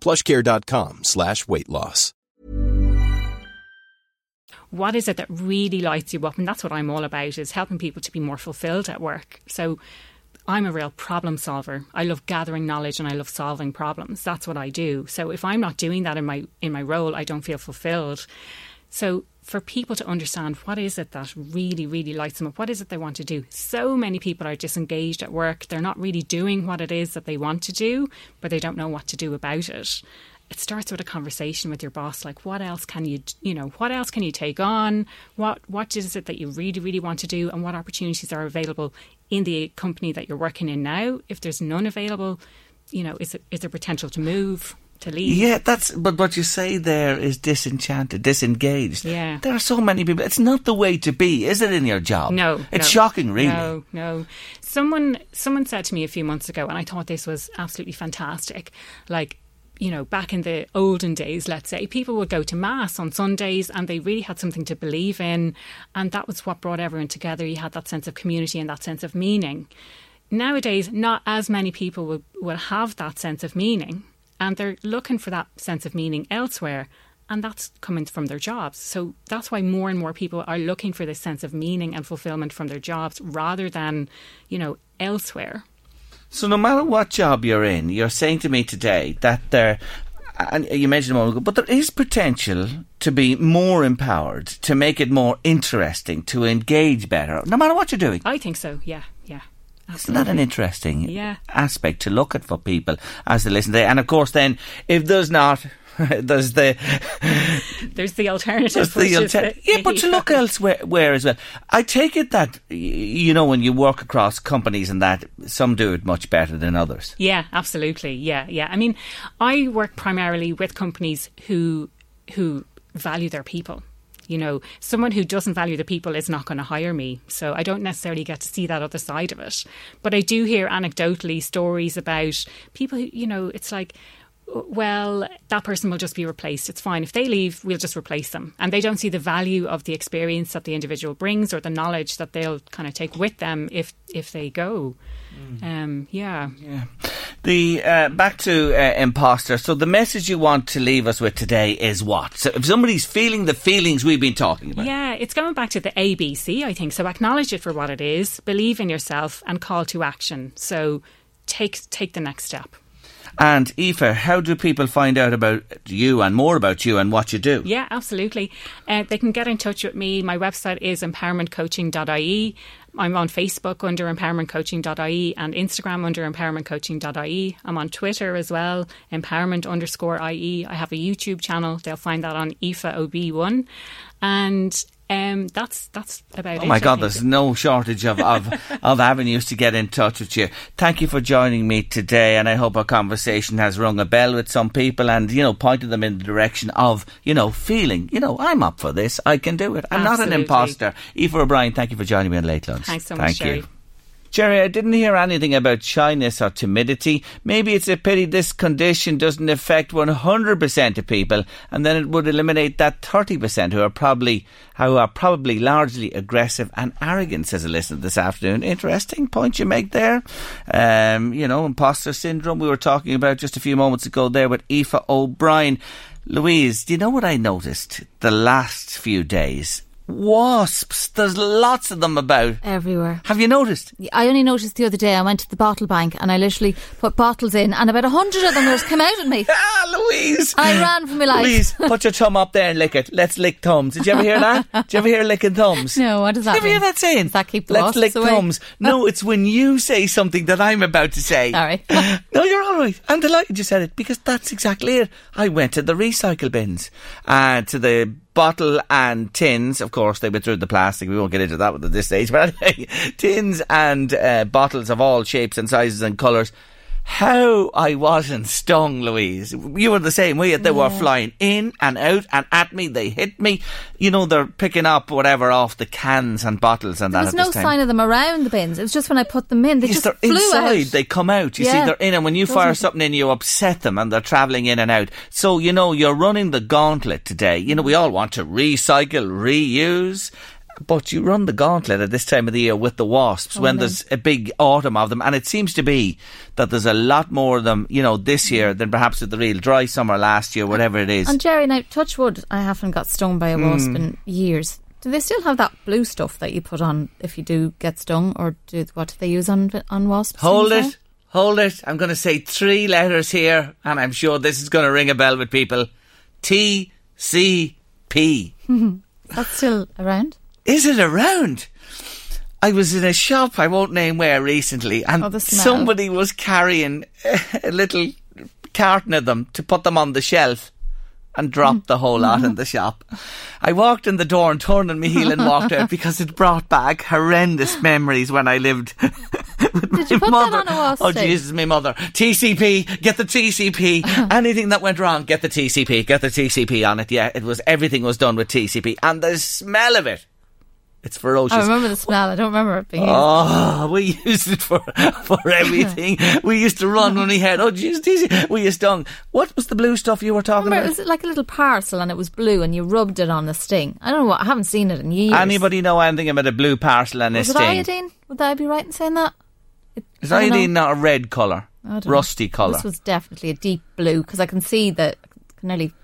plushcare.com slash weight loss. what is it that really lights you up? And that's what i'm all about is helping people to be more fulfilled at work. So i'm a real problem solver. I love gathering knowledge and i love solving problems. That's what i do. So if i'm not doing that in my in my role i don't feel fulfilled. So for people to understand what is it that really, really lights them up, what is it they want to do. So many people are disengaged at work. They're not really doing what it is that they want to do, but they don't know what to do about it. It starts with a conversation with your boss, like what else can you, you know, what else can you take on? What what is it that you really, really want to do, and what opportunities are available in the company that you're working in now? If there's none available, you know, is it, is there potential to move? To leave. Yeah, that's. But what you say there is disenchanted, disengaged. Yeah. There are so many people. It's not the way to be, is it? In your job? No, It's no. shocking, really. No, no. Someone someone said to me a few months ago, and I thought this was absolutely fantastic. Like, you know, back in the olden days, let's say, people would go to mass on Sundays, and they really had something to believe in, and that was what brought everyone together. You had that sense of community and that sense of meaning. Nowadays, not as many people will, will have that sense of meaning, and they're looking for that sense of meaning elsewhere. And that's coming from their jobs. So that's why more and more people are looking for this sense of meaning and fulfillment from their jobs rather than, you know, elsewhere. So no matter what job you're in, you're saying to me today that there, and you mentioned a moment ago, but there is potential to be more empowered, to make it more interesting, to engage better, no matter what you're doing. I think so. Yeah, yeah. Isn't that an interesting Yeah. aspect to look at for people as they listen to it? And of course, then, if there's not, there's the There's the alternative. Which the yeah, but to look elsewhere where as well. I take it that you know when you work across companies and that some do it much better than others. Yeah, absolutely. Yeah, yeah. I mean, I work primarily with companies who who value their people. You know, someone who doesn't value the people is not going to hire me. So I don't necessarily get to see that other side of it. But I do hear anecdotally stories about people who, you know, it's like, well, that person will just be replaced. It's fine. If they leave, we'll just replace them. And they don't see the value of the experience that the individual brings or the knowledge that they'll kind of take with them if if they go. Um, yeah. Yeah. The uh, back to uh, imposter. So the message you want to leave us with today is what? So if somebody's feeling the feelings we've been talking about, Yeah, it's going back to the ABC, I think. So acknowledge it for what it is, believe in yourself, and call to action. So take take the next step. And Aoife, how do people find out about you and more about you and what you do? Yeah, absolutely. Uh, they can get in touch with me. My website is empowermentcoaching.ie. I'm on Facebook under empowermentcoaching.ie and Instagram under empowermentcoaching.ie. I'm on Twitter as well, empowerment underscore IE. I have a YouTube channel. They'll find that on IFA OB1. And um, that's that's about it. Oh my I God, think. there's no shortage of, of, of avenues to get in touch with you. Thank you for joining me today, and I hope our conversation has rung a bell with some people and, you know, pointed them in the direction of, you know, feeling, you know, I'm up for this, I can do it. I'm not an imposter. Aoife O'Brien, thank you for joining me on Late Lunch. Thanks so much, Thank Jerry. you. Jerry, I didn't hear anything about shyness or timidity. Maybe it's a pity this condition doesn't affect 100% of people, and then it would eliminate that 30% who are probably who are probably largely aggressive and arrogant. Says a listener this afternoon. Interesting point you make there. Um, you know, imposter syndrome. We were talking about just a few moments ago there with Aoife O'Brien. Louise, do you know what I noticed the last few days? Wasps. There's lots of them about. Everywhere. Have you noticed? I only noticed the other day I went to the bottle bank and I literally put bottles in and about a hundred of them just came out at me. Ah, Louise! I ran for my life. Louise, put your thumb up there and lick it. Let's lick thumbs. Did you ever hear that? Did you ever hear licking thumbs? No, what does that Did you ever mean? hear that saying? Does that keep the Let's lick away? thumbs. No, it's when you say something that I'm about to say. Sorry. no, you're all right. I'm delighted you said it because that's exactly it. I went to the recycle bins, uh, to the bottle and tins. Of course, they withdrew the plastic. We won't get into that at this stage, but anyway, tins and uh, bottles of all shapes and sizes and colours. How I wasn't stung, Louise. You were the same way. They were flying in and out and at me. They hit me. You know, they're picking up whatever off the cans and bottles and There that was at no time. sign of them around the bins. It was just when I put them in, they Yes, just they're flew inside. out. They come out. You see, they're in, and when you Doesn't fire something in, you upset them, and they're travelling in and out. So you know, you're running the gauntlet today. You know, we all want to recycle, reuse. But you run the gauntlet at this time of the year with the wasps Oh, when there's a big autumn of them, and it seems to be that there's a lot more of them, you know, this year than perhaps with the real dry summer last year, whatever it is. And Jerry, now touch wood, I haven't got stung by a wasp Hmm. in years. Do they still have that blue stuff that you put on if you do get stung, or do what do they use on on wasps? Hold it. Hold it. I'm going to say three letters here, and I'm sure this is going to ring a bell with people. T C P. That's still around. Is it around? I was in a shop, I won't name where recently, and Oh, somebody was carrying a little carton of them to put them on the shelf and dropped the whole lot in the shop. I walked in the door and turned on my heel and walked out because it brought back horrendous memories when I lived with Did you my mother. on a wall oh. Jesus, my mother. TCP, get the TCP. Anything that went wrong, get the TCP, get the TCP on it. Yeah, it was, everything was done with TCP. And the smell of it, it's ferocious. I remember the smell. I don't remember it being. Oh, we used it for for everything. we used to run when oh, we had. Oh, jeez, we stung. What was the blue stuff you were talking remember, it was like a little parcel and it was blue and you rubbed it on the sting. I don't know what. I haven't seen it in years. Anybody know anything about a blue parcel and a Was it iodine? Would I be right in saying that? It, Is I don't know. iodine not a red colour? I don't know. Rusty colour. This was definitely a deep blue because I can see that. I can nearly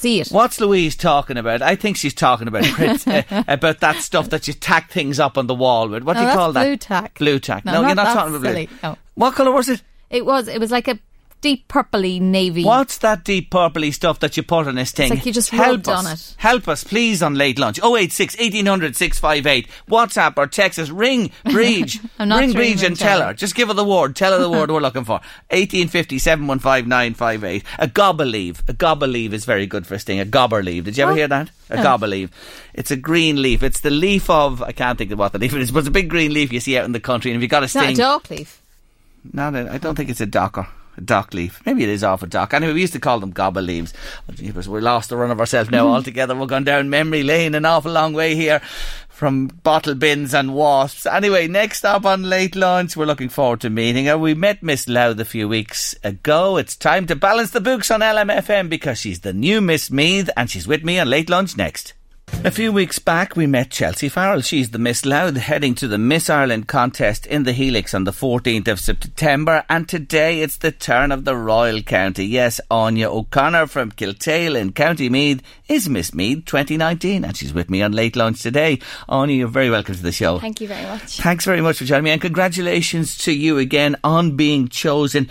see it. What's Louise talking about? I think she's talking about Prince, uh, about that stuff that you tack things up on the wall with. What No, do you call that? Blu Tack. Blu Tack. No, No, you're not talking about silly. blue. No. What colour was it? It was. It was like a deep purpley navy. What's that deep purpley stuff that you put on this thing? like you just Help rubbed us. on it. Help us, please, on late lunch. 086 1800 658. WhatsApp or text us. Ring Breach. Ring Breach and tell Charlie. her. Just give her the word. Tell her the word we're looking for. 1850 715 958. A gobble leaf. A gobble leaf is very good for a sting. A gobber leaf. Did you ever What? hear that? A No. gobble leaf. It's a green leaf. It's the leaf of, I can't think of what the leaf is, but it's a big green leaf you see out in the country. And if you've got a It's not a dock leaf. No, no, I don't think it's a docker. Dock leaf. Maybe it is off a dock. Anyway, we used to call them gobble leaves. Oh, we're lost the run of ourselves now mm-hmm. altogether. We're going down memory lane an awful long way here from bottle bins and wasps. Anyway, next up on late lunch, we're looking forward to meeting her. We met Miss Louth a few weeks ago. It's time to balance the books on LMFM because she's the new Miss Meath and she's with me on late lunch next. A few weeks back, we met Chelsea Farrell. She's the Miss Louth heading to the Miss Ireland contest in the Helix on the 14th of September. And today it's the turn of the Royal County. Yes, Anya O'Connor from Kiltale in County Meath is Miss Meath 2019. And she's with me on late lunch today. Anya, you're very welcome to the show. Thank you very much. Thanks very much for joining me, and congratulations to you again on being chosen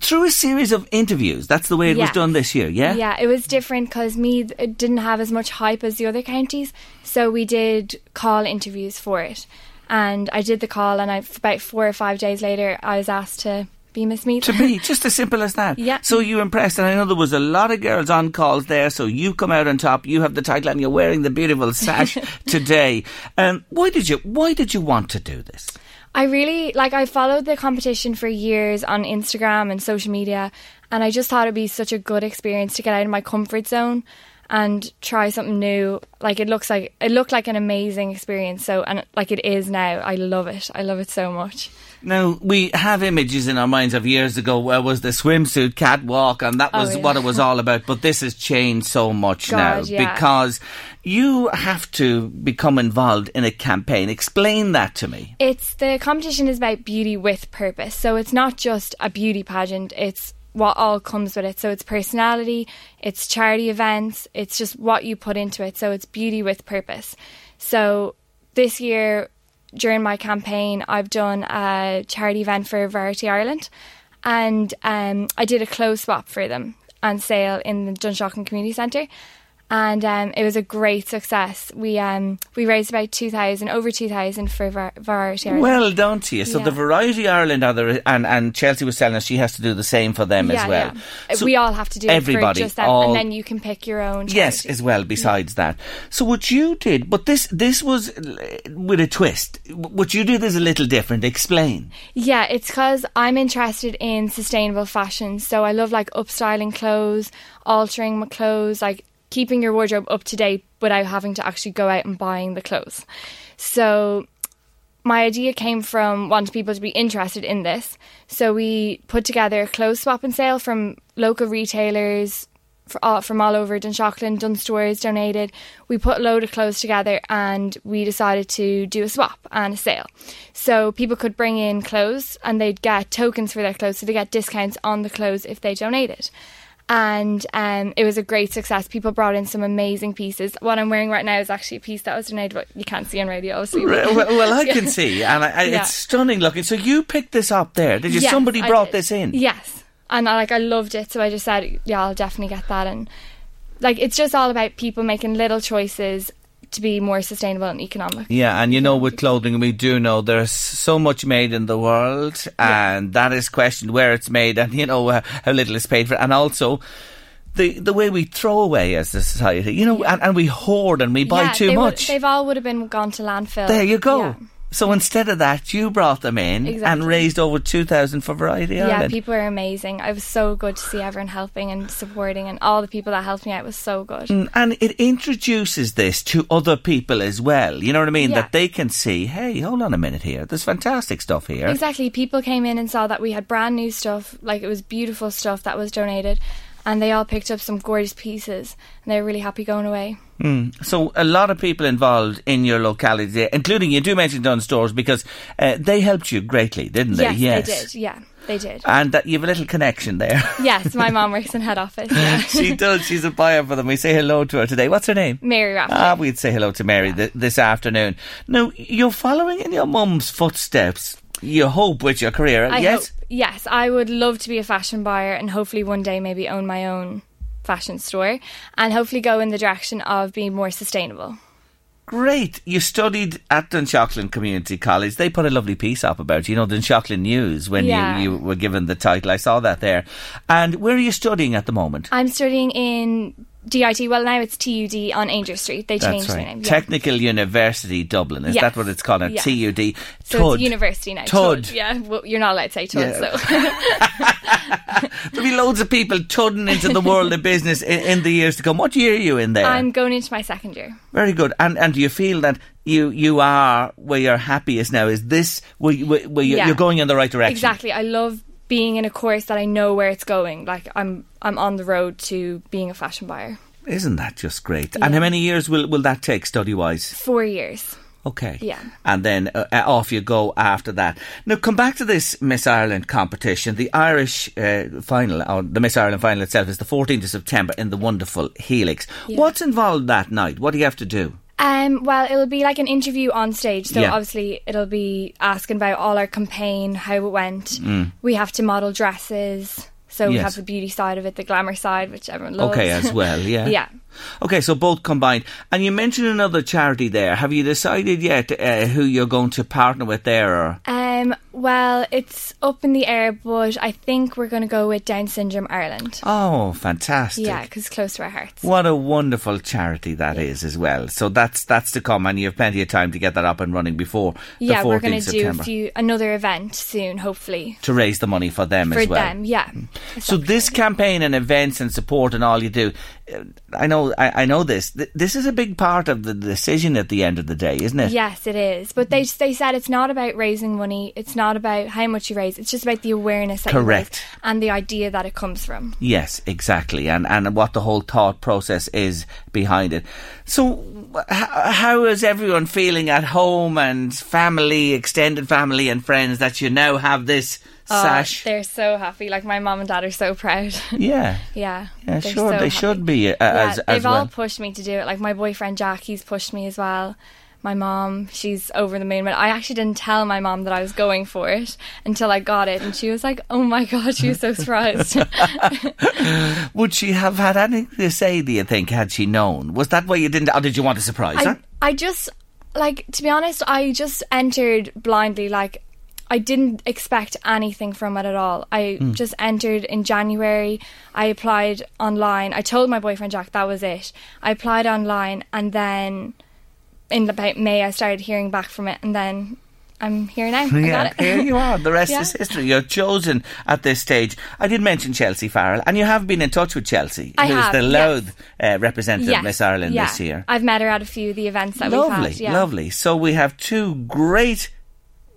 through a series of interviews. That's the way it was done this year, yeah? Yeah, it was different because Meath didn't have as much hype as the other counties, so we did call interviews for it. And I did the call, and I, about four or five days later, I was asked to be Miss Meath. To be just as simple as that. Yeah. So you're impressed, and I know there was a lot of girls on calls there. So you come out on top. You have the title, and you're wearing the beautiful sash today. Um, why did you? Why did you want to do this? I really like I followed the competition for years on Instagram and social media and I just thought it'd be such a good experience to get out of my comfort zone and try something new. Like it looks like it looked like an amazing experience so and like it is now. I love it. I love it so much. Now we have images in our minds of years ago where was the swimsuit catwalk, and that Oh, was yeah. what it was all about. But this has changed so much now yeah. because you have to become involved in a campaign. Explain that to me. It's the competition is about beauty with purpose. So it's not just a beauty pageant, it's what all comes with it. So it's personality, it's charity events, it's just what you put into it. So it's beauty with purpose. So this year during my campaign, I've done a charity event for Variety Ireland and um, I did a clothes swap for them on sale in the Dunshaughlin Community Centre. And um, it was a great success. We um, we raised about two thousand, over two thousand for var- Variety Ireland. Well done to you. So Yeah. the Variety Ireland are there, and and Chelsea was telling us she has to do the same for them yeah, as well. yeah. So we all have to do everybody, just them, all- and then you can pick your own. Yes, as well. Besides that, so what you did, but this this was with a twist. What you did is a little different. Explain. Yeah, it's because I'm interested in sustainable fashion. So I love like upstyling clothes, altering my clothes, like keeping your wardrobe up to date without having to actually go out and buying the clothes. So my idea came from wanting people to be interested in this. So we put together a clothes swap and sale from local retailers all, uh, from all over Dunshaughlin, Dunnes Stores donated. We put a load of clothes together and we decided to do a swap and a sale. So people could bring in clothes and they'd get tokens for their clothes, so they get discounts on the clothes if they donated. And um, it was a great success. People brought in some amazing pieces. What I'm wearing right now is actually a piece that was donated, but you can't see on radio, obviously. well, well, I can see, and I, I, Yeah. it's stunning looking. So you picked this up there, did you? Yes, Somebody brought this in. Yes, and I, like I loved it, so I just said, yeah, I'll definitely get that. And like, it's just all about people making little choices to be more sustainable and economic. Yeah, and you know, with clothing, we do know there's so much made in the world, and that is questioned where it's made, and you know uh, how little is paid for, it. and also. The, the way we throw away as a society, you know, and, and we hoard and we buy Yeah, too they would- much. they've all would have been gone to landfill. There you go. Yeah. So instead of that, you brought them in and raised over 2,000 for Variety Yeah, Ireland. people are amazing. I was so good to see everyone helping and supporting, and all the people that helped me out was so good. Mm, And it introduces this to other people as well. You know what I mean? Yeah. That they can see, hey, hold on a minute here. There's fantastic stuff here. Exactly. People came in and saw that we had brand new stuff, like it was beautiful stuff that was donated, and they all picked up some gorgeous pieces, and they were really happy going away. Mm. So a lot of people involved in your locality, including you do mention Dunnes Stores because uh, they helped you greatly, didn't they? Yes, they did. Yeah, they did. And that you have a little connection there. yes, my mom works in head office. Yeah. she does. She's a buyer for them. We say hello to her today. What's her name? Mary Rafferty. Ah, we'd say hello to Mary th- this afternoon. Now, you're following in your mum's footsteps. You hope with your career, I yes? hope, yes, I would love to be a fashion buyer and hopefully one day maybe own my own fashion store and hopefully go in the direction of being more sustainable. Great. You studied at Dunshaughlin Community College. They put a lovely piece up about you, you know, Dunshaughlin News when Yeah. you, you were given the title. I saw that there. And where are you studying at the moment? I'm studying in DIT. Well, now it's TUD on Aungier Street. They changed That's their right. name. yeah. Technical University Dublin. Is Yes. that what it's called? now? Yeah. TUD. So Tud. it's university now. Tud. Yeah, well, you're not allowed to say Tud, Yeah. so. There'll be loads of people tudding into the world of business in, in the years to come. What year are you in there? I'm going into my second year. Very good. And and do you feel that you you are where you're happiest now? Is this where, you- where, where you- Yeah. you're going in the right direction? Exactly. I love being in a course that I know where it's going. Like I'm, I'm on the road to being a fashion buyer. Isn't that just great? And how many years will, will that take study wise? Four years. Okay. Yeah. And then uh, uh, off you go after that. Now, come back to this Miss Ireland competition. The Irish uh, final, or the Miss Ireland final itself, is the 14th of September in the wonderful Helix. Yeah. What's involved that night? What do you have to do? Um, well, it'll be like an interview on stage. So Yeah. obviously, it'll be asking about all our campaign, how it went. Mm. We have to model dresses. So we have the beauty side of it, the glamour side, which everyone loves. Okay, as well, yeah. yeah. Okay, so both combined. And you mentioned another charity there. Have you decided yet uh, who you're going to partner with there? Or? Um, well, it's up in the air, but I think we're going to go with Down Syndrome Ireland. Oh, fantastic. Yeah, because close to our hearts. What a wonderful charity that is as well. So that's that's to come, and you have plenty of time to get that up and running before yeah, the 14th we're going to do few another event soon, hopefully to raise the money for them for as well. them. Yeah. So this campaign and events and support and all you do, I know, I, I know this. This is a big part of the decision at the end of the day, isn't it? Yes, it is. But they they said it's not about raising money. It's not about how much you raise. It's just about the awareness that Correct. and the idea that it comes from. Yes, exactly, and and what the whole thought process is behind it. So, how is everyone feeling at home and family, extended family, and friends that you now have this Oh, sash? they're so happy. Like my mom and dad are so proud. Yeah. yeah. Yeah, they're sure, so they happy. should be uh, Yeah, as they've as all well. pushed me to do it. Like my boyfriend Jack, he's pushed me as well. My mom, she's over the moon. But I actually didn't tell my mom that I was going for it until I got it, and she was like, "Oh my god," she was so surprised. Would she have had anything to say? Do you think had she known? Was that why you didn't, or did you want a surprise? I, I just like to be honest, I just entered blindly. Like I didn't expect anything from it at all. I Hmm. just entered in January. I applied online. I told my boyfriend Jack that was it. I applied online, and then in about May, I started hearing back from it, and then I'm here now. I got Yeah, it. here you are. The rest Yeah. is history. You're chosen at this stage. I did mention Chelsea Farrell, and you have been in touch with Chelsea, I who's have, the yes. Uh, representative Yes, of Miss Ireland yeah. this year. I've met her at a few of the events that lovely, we've had. Yeah. lovely. So we have two great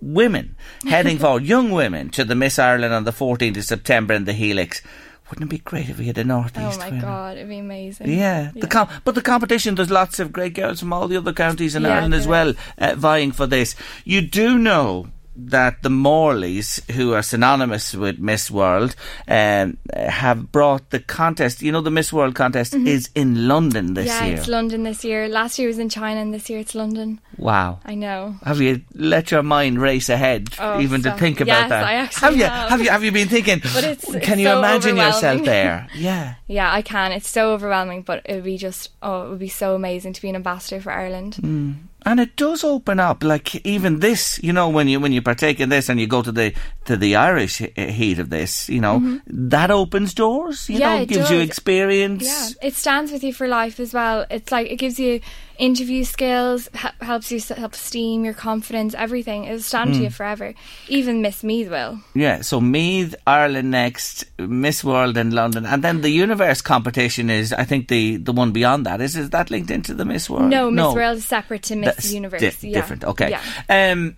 women heading for young women, to the Miss Ireland on the 14th of September in the Helix. Wouldn't it be great if we had a northeast? Oh my winner? god, it'd be amazing. Yeah, the com- but the competition. There's lots of great girls from all the other counties in Yeah, Ireland as well uh, vying for this. You do know that the Morleys, who are synonymous with Miss World, um, have brought the contest. You know, the Miss World contest is in London this Mm-hmm. yeah, year. it's London this year. Last year was in China, and this year it's London. wow. I know. Have you let your mind race ahead, Oh, even to think about yes, that? I actually have. you? have. you? Have you been thinking? But it's- it's can you so imagine yourself there? Yeah. Yeah, I can. It's so overwhelming, but it would be just oh, it would be so amazing to be an ambassador for Ireland. Mm. And it does open up, like even this, you know, when you when you partake in this and you go to the to the Irish heat of this, you know, that opens doors. You Mm-hmm. Yeah, know, it gives you experience. Yeah, it stands with you for life as well. It's like it gives you interview skills, h- helps you self esteem, your confidence, everything. It'll stand Mm. to you forever. Even Miss Meath will. Yeah, so Meath, Ireland next, Miss World in London, and then the Universe competition is, I think, the the one beyond that. Is is that linked into the Miss World? No, Miss World is separate to Miss That's Universe. di- yeah. different. Okay. Yeah. Um,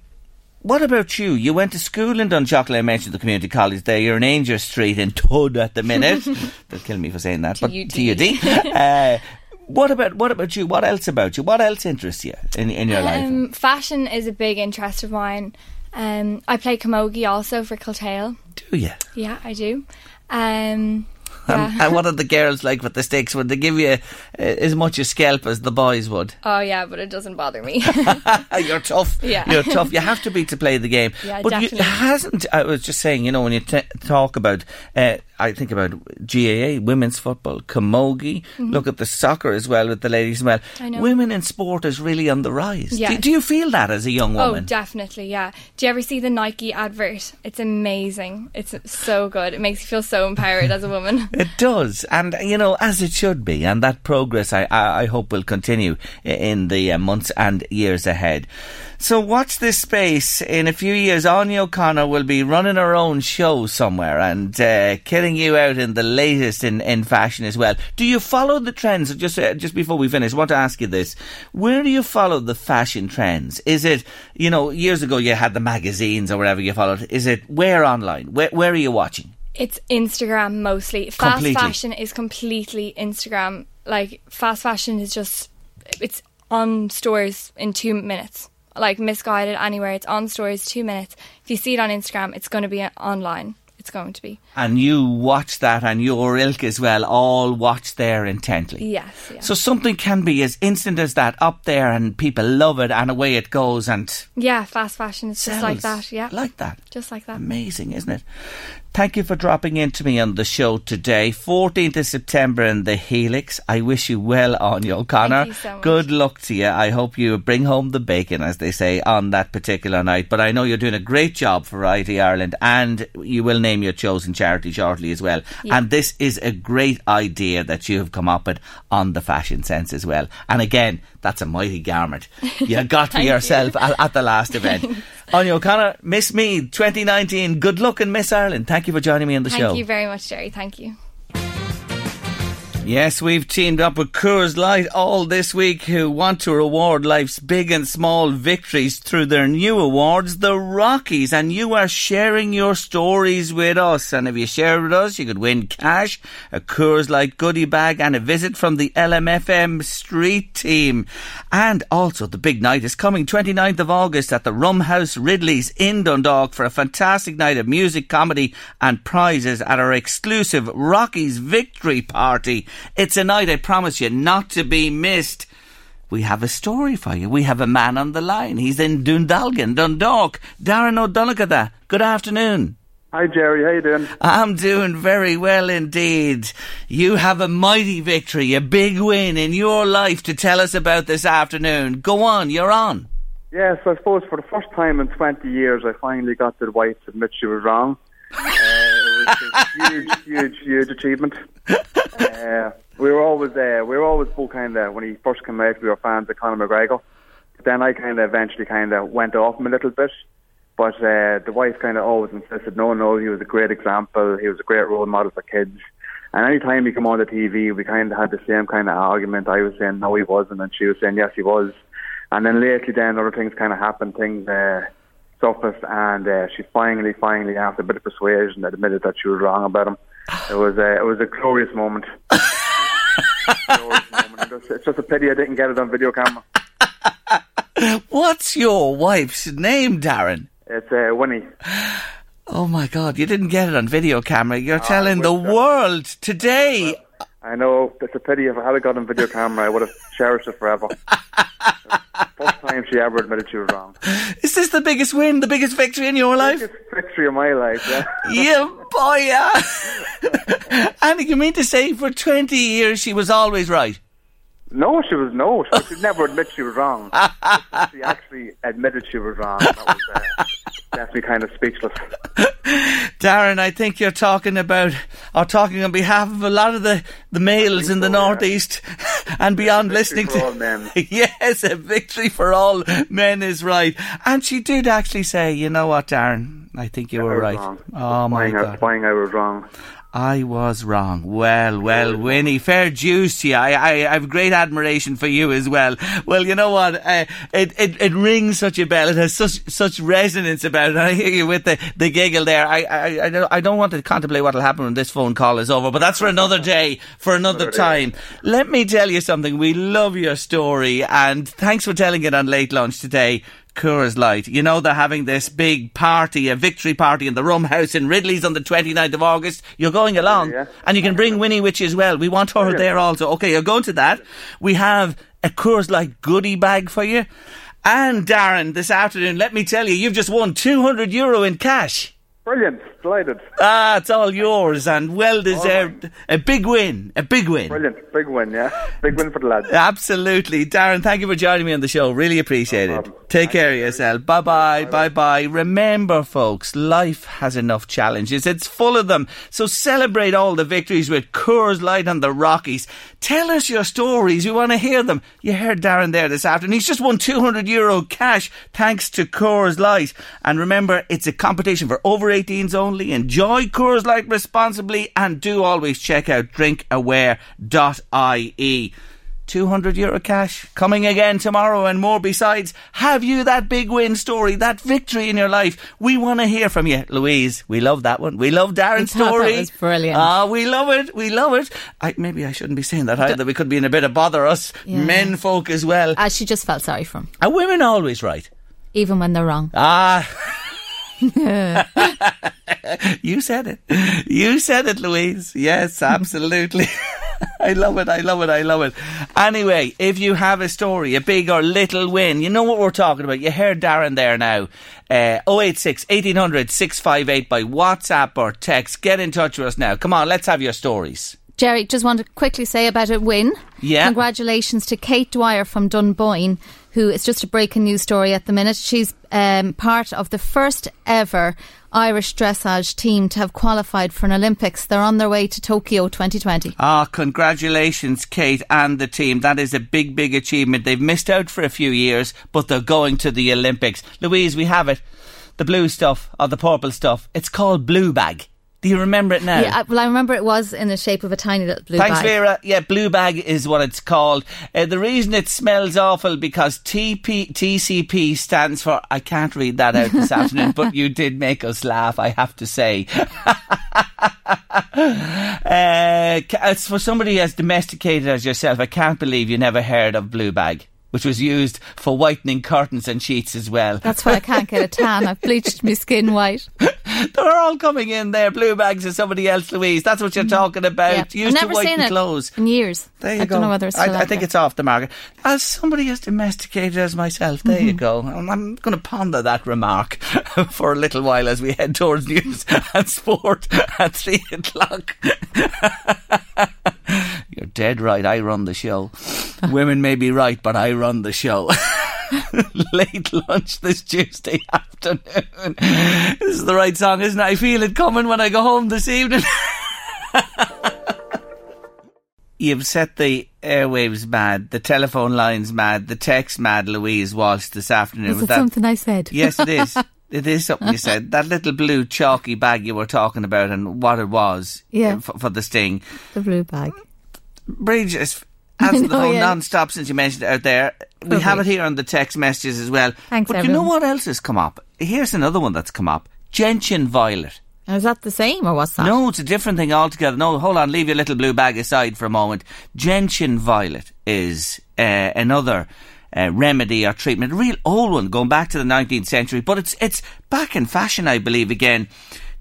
what about you? You went to school in Dunshaughlin. I mentioned the community college there. You're in Aungier Street in Tud at the minute. They'll kill me for saying that. but TUD. TUD. uh, what about what about you? What else about you? What else interests you in in your life? Um, fashion is a big interest of mine. Um, I play camogie also for Kiltale. Do you? Yeah, I do. Um, And, yeah. and what are the girls like with the sticks? Would they give you uh, as much a scalp as the boys would? oh yeah, but it doesn't bother me. You're tough. Yeah. You're tough. You have to be to play the game. Yeah, but definitely. it hasn't. I was just saying, you know, when you t- talk about, uh, I think about GAA, women's football, camogie. Look at the soccer as well with the ladies as well. Mm-hmm. I know. Women in sport is really on the rise. Yeah. Do, do you feel that as a young woman? Oh, woman? definitely, yeah. Do you ever see the Nike advert? It's amazing. It's so good. It makes you feel so empowered as a woman. It does, and you know, as it should be, and that progress, I, I, I hope, will continue in the uh, months and years ahead. So, watch this space. In a few years, Anya O'Connor will be running her own show somewhere and uh, killing you out in the latest in, in fashion as well. Do you follow the trends? Just uh, just before we finish, I want to ask you this: Where do you follow the fashion trends? Is it you know years ago you had the magazines or whatever you followed? Is it where online? Where where are you watching? It's Instagram mostly. Fast Completely. fashion is completely Instagram. Like fast fashion is just it's on stores in two minutes. Like Missguided anywhere, it's on stories, two minutes. If you see it on Instagram, it's going to be online. It's going to be. and you watch that and your ilk as well all watch there intently. Yes. Yeah. So something can be as instant as that up there and people love it and away it goes and yeah, fast fashion is just like that. Yeah. Like that. just like that. Amazing, isn't it? Thank you for dropping in to me on the show today. 14th of September in the Helix. I wish you well, Anya O'Connor. you so. Good luck to you. I hope you bring home the bacon, as they say, on that particular night. But I know you're doing a great job for Variety Ireland and you will name your chosen charity shortly as well. Yeah. And this is a great idea that you have come up with on the fashion sense as well. And again, that's a mighty garment. You got for you. yourself at, at the last event. Anya O'Connor, Miss Meath 2019. Good luck in Miss Ireland. Thank you for joining me on the Thank show. Thank you very much, Jerry. Thank you. Yes, we've teamed up with Coors Light all this week who want to reward life's big and small victories through their new awards, the Rockies. And you are sharing your stories with us. And if you share with us, you could win cash, a Coors Light goodie bag, and a visit from the LMFM street team. And also, the big night is coming 29th of August at the Rum House Ridley's in Dundalk for a fantastic night of music, comedy, and prizes at our exclusive Rockies Victory Party. It's a night I promise you not to be missed. We have a story for you. We have a man on the line. He's in Dundalgan, Dundalk. Darren O'Donoghue. Good afternoon. Hi Jerry, how you doing? I'm doing very well indeed. You have a mighty victory, a big win in your life to tell us about this afternoon. Go on, you're on. Yes, I suppose for the first time in 20 years, I finally got the wife to admit she was wrong. Uh, huge, huge, huge achievement. Uh, we were always uh, we were always both kind of when he first came out, we were fans of Conor McGregor. But then I kind of eventually kind of went off him a little bit. But uh, the wife kind of always insisted, no, no, he was a great example. He was a great role model for kids. And any time he came on the TV, we kind of had the same kind of argument. I was saying no, he wasn't, and she was saying yes, he was. And then lately, then other things kind of happened. Things uh, surfaced, and uh, she finally, finally, after a bit of persuasion, admitted that she was wrong about him. It was uh, it was a glorious moment. glorious moment. It's, just a pity I didn't get it on video camera. What's your wife's name, Darren? It's uh, Winnie. Oh my God! You didn't get it on video camera. You're Ah, telling the world today. I know it's a pity. If I had it got on video camera, I would have cherished it forever. First time she ever admitted she was wrong. Is this the biggest win, the biggest victory in your life? Biggest Victory of my life. Yeah. yeah, boy, yeah. and you mean to say for 20 years she was always right? No, she was no. She would never admit she was wrong. she actually admitted she was wrong. That was uh, left me kind of speechless. Darren, I think you're talking about, or talking on behalf of a lot of the, the males in the northeast and beyond listening for to. all men. yes, a victory for all men is right. And she did actually say, you know what, Darren, I think you I were right. wrong. Oh my God. I was wrong. I was wrong. Well, well, Winnie, fair dues to you. I, I, I have great admiration for you as well. Well, you know what? Uh, it, it, it rings such a bell. It has such, such resonance about it. I hear you with the, the giggle there. I, I, I don't, I don't want to contemplate what will happen when this phone call is over, but that's for another day, for another time. Let me tell you something. We love your story and thanks for telling it on late lunch today. Coors Light. You know they're having this big party, a victory party in the Rum House in Ridley's on the 29th of August. You're going along. And you can bring Winnie you as well. We want her there also. Okay, you're going to that. We have a Coors Light goodie bag for you. And Darren, this afternoon, let me tell you, you've just won 200 euro in cash. Brilliant. Delighted. Ah, it's all yours and well deserved. A big win. A big win. Brilliant. Big win, yeah. Big win for the lads. Absolutely. Darren, thank you for joining me on the show. Really appreciate it. Take care of yourself. Bye bye. Bye bye. Remember, folks, life has enough challenges. It's full of them. So celebrate all the victories with Coors Light and the Rockies. Tell us your stories. We want to hear them. You heard Darren there this afternoon. He's just won 200 euro cash thanks to Coors Light. And remember, it's a competition for over 18s only. Enjoy Coors Light responsibly and do always check out drinkaware.ie. 200 euro cash coming again tomorrow and more besides. Have you that big win story, that victory in your life? We want to hear from you. Louise, we love that one. We love Darren's thought that story. was brilliant. Ah, we love it. We love it. I, maybe I shouldn't be saying that either. We could be in a bit of bother, us Yeah. men folk as well. As she just felt sorry for him, Are women always right? even when they're wrong. Ah. you said it. You said it, Louise. Yes, absolutely. I love it. I love it. I love it. Anyway, if you have a story, a big or little win, you know what we're talking about. You heard Darren there now. Uh, 086 1800 658 by WhatsApp or text. Get in touch with us now. Come on, let's have your stories. Jerry, just want to quickly say about a win. Yeah. Congratulations to Kate Dwyer from Dunboyne, who is just a breaking news story at the minute. She's um, part of the first ever Irish dressage team to have qualified for an Olympics. They're on their way to Tokyo 2020. Ah, congratulations, Kate and the team. That is a big, big achievement. They've missed out for a few years, but they're going to the Olympics. Louise, we have it. The blue stuff or the purple stuff. It's called Blue Bag. Do you remember it now? Yeah, I- well, I remember it was in the shape of a tiny little blue bag. Thanks, bag. Vera. Yeah, blue bag is what it's called. Uh, the reason it smells awful because TP, TCP stands for. I can't read that out this afternoon, but you did make us laugh. I have to say. uh, it's for somebody as domesticated as yourself. I can't believe you never heard of blue bag, which was used for whitening curtains and sheets as well. That's why I can't get a tan. I've bleached my skin white. They're all coming in there. Blue bags is somebody else, Louise. That's what you're talking about. Yeah. Used to never whiten seen it clothes. in years. There you I go. don't know whether it's still I, I think it's off the market. As somebody as domesticated as myself, there you Mhm. go. I'm going to ponder that remark for a little while as we head towards news and sport at three o'clock. You're dead right. I run the show. Women may be right, but I run the show. Late lunch this Tuesday afternoon. This is the right song, isn't it? I feel it coming when I go home this evening. You've set the airwaves mad, the telephone lines mad, the text mad, Louise Walsh, this afternoon. Is it that- something I said? Yes, it is. It is something you said. That little blue chalky bag you were talking about and what it was Yeah. for, for the sting. The blue bag. Bridge answered the know, phone yeah. non-stop since you mentioned it out there. We have it here on the text messages as well. Thanks, but you know what else has come up? Here's another one that's come up. Gentian violet. Is that the same or what's that? No, it's a different thing altogether. No, hold on, leave your little blue bag aside for a moment. Gentian violet is uh, another uh, remedy or treatment, a real old one going back to the 19th century, but it's it's back in fashion, I believe, again.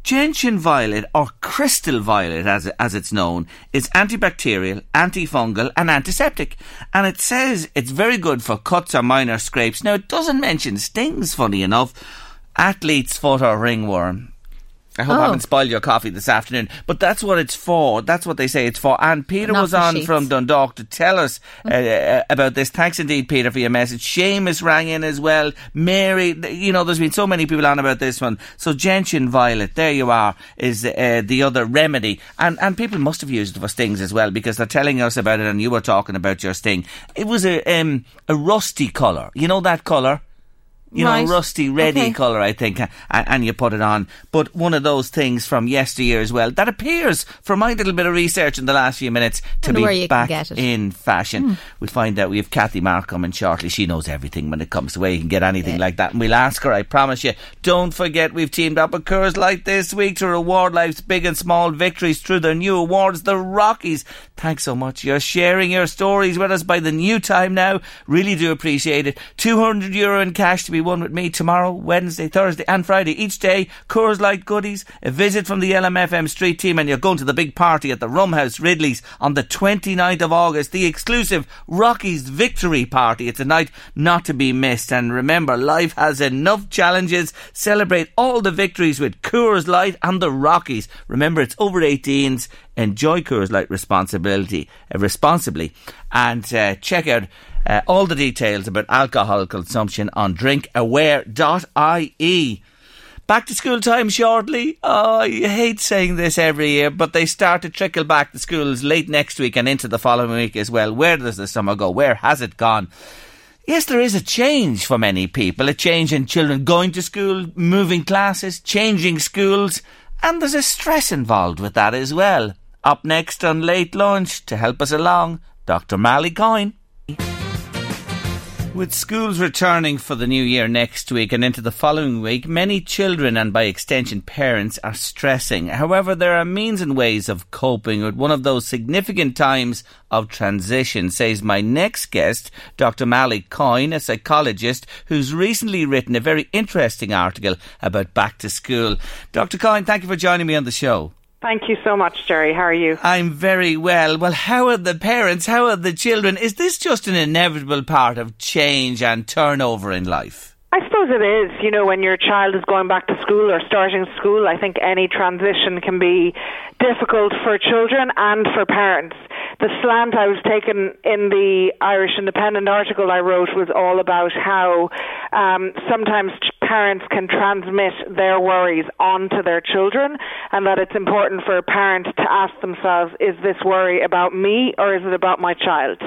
Gentian violet, or crystal violet as, as it's known, is antibacterial, antifungal, and antiseptic. And it says it's very good for cuts or minor scrapes. Now, it doesn't mention stings, funny enough. Athlete's foot or ringworm. I hope I Oh. haven't spoiled your coffee this afternoon. But that's what it's for. That's what they say it's for. And Peter Not was on sheets. from Dundalk to tell us uh, uh, about this. Thanks indeed, Peter, for your message. Seamus rang in as well. Mary, you know, there's been so many people on about this one. So gentian violet, there you are, is uh, the other remedy. And and people must have used it for stings as well because they're telling us about it. And you were talking about your sting. It was a um, a rusty colour. You know that colour you Right. know, rusty, ready Okay. colour, I think, and, and you put it on. But one of those things from yesteryear as well that appears, from my little bit of research in the last few minutes, to be where you can back in fashion. Hmm. We'll find out. We have Kathy Mark and shortly. She knows everything when it comes to where you can get anything like that. And we'll ask her, I promise you. Don't forget, we've teamed up with Coors Light this week to reward life's big and small victories through their new awards, the Rockies. Thanks so much. You're sharing your stories with us by the new time now. Really do appreciate it. 200 euro in cash to be won with me tomorrow, Wednesday, Thursday, and Friday. Each day, Coors Light goodies, a visit from the LMFM street team, and you're going to the big party at the Rum House Ridley's on the 29th of August, the exclusive Rockies Victory Party. It's a night not to be missed. And remember, life has enough challenges. Celebrate all the victories with Coors Light and the Rockies. Remember, it's over 18s. Enjoy Coors Light responsibility, uh, responsibly, and uh, check out uh, all the details about alcohol consumption on drinkaware.ie. Back to school time shortly. Oh, I hate saying this every year, but they start to trickle back to schools late next week and into the following week as well. Where does the summer go? Where has it gone? Yes, there is a change for many people. A change in children going to school, moving classes, changing schools, and there's a stress involved with that as well. Up next on Late Lunch to help us along, Dr. Malie Coyne. With schools returning for the new year next week and into the following week, many children and by extension parents are stressing. However, there are means and ways of coping with one of those significant times of transition, says my next guest, Dr. Malie Coyne, a psychologist who's recently written a very interesting article about back to school. Dr. Coyne, thank you for joining me on the show. Thank you so much, Jerry. How are you? I'm very well. Well, how are the parents? How are the children? Is this just an inevitable part of change and turnover in life? I suppose it is. You know, when your child is going back to school or starting school, I think any transition can be difficult for children and for parents. The slant I was taking in the Irish Independent article I wrote was all about how um, sometimes parents can transmit their worries onto their children, and that it's important for a parent to ask themselves, is this worry about me or is it about my child?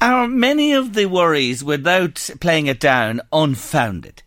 Are many of the worries, without playing it down, unfounded?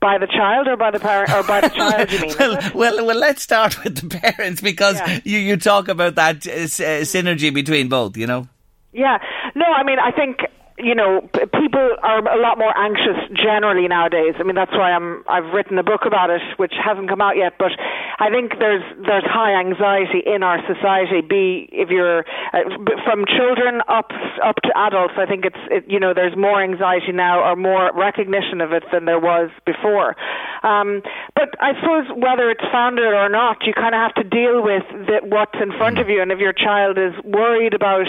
By the child or by the parent or by the child? You mean? well, well, well, let's start with the parents because you, you talk about that uh, uh, synergy between both, you know? Yeah. No, I mean, I think you know people are a lot more anxious generally nowadays. I mean, that's why I'm I've written a book about it, which hasn't come out yet. But I think there's there's high anxiety in our society. Be if you're uh, from children up up to adults, I think it's it, you know there's more anxiety now or more recognition of it than there was before. Um, but I suppose whether it's founded or not, you kind of have to deal with the, what's in front of you. And if your child is worried about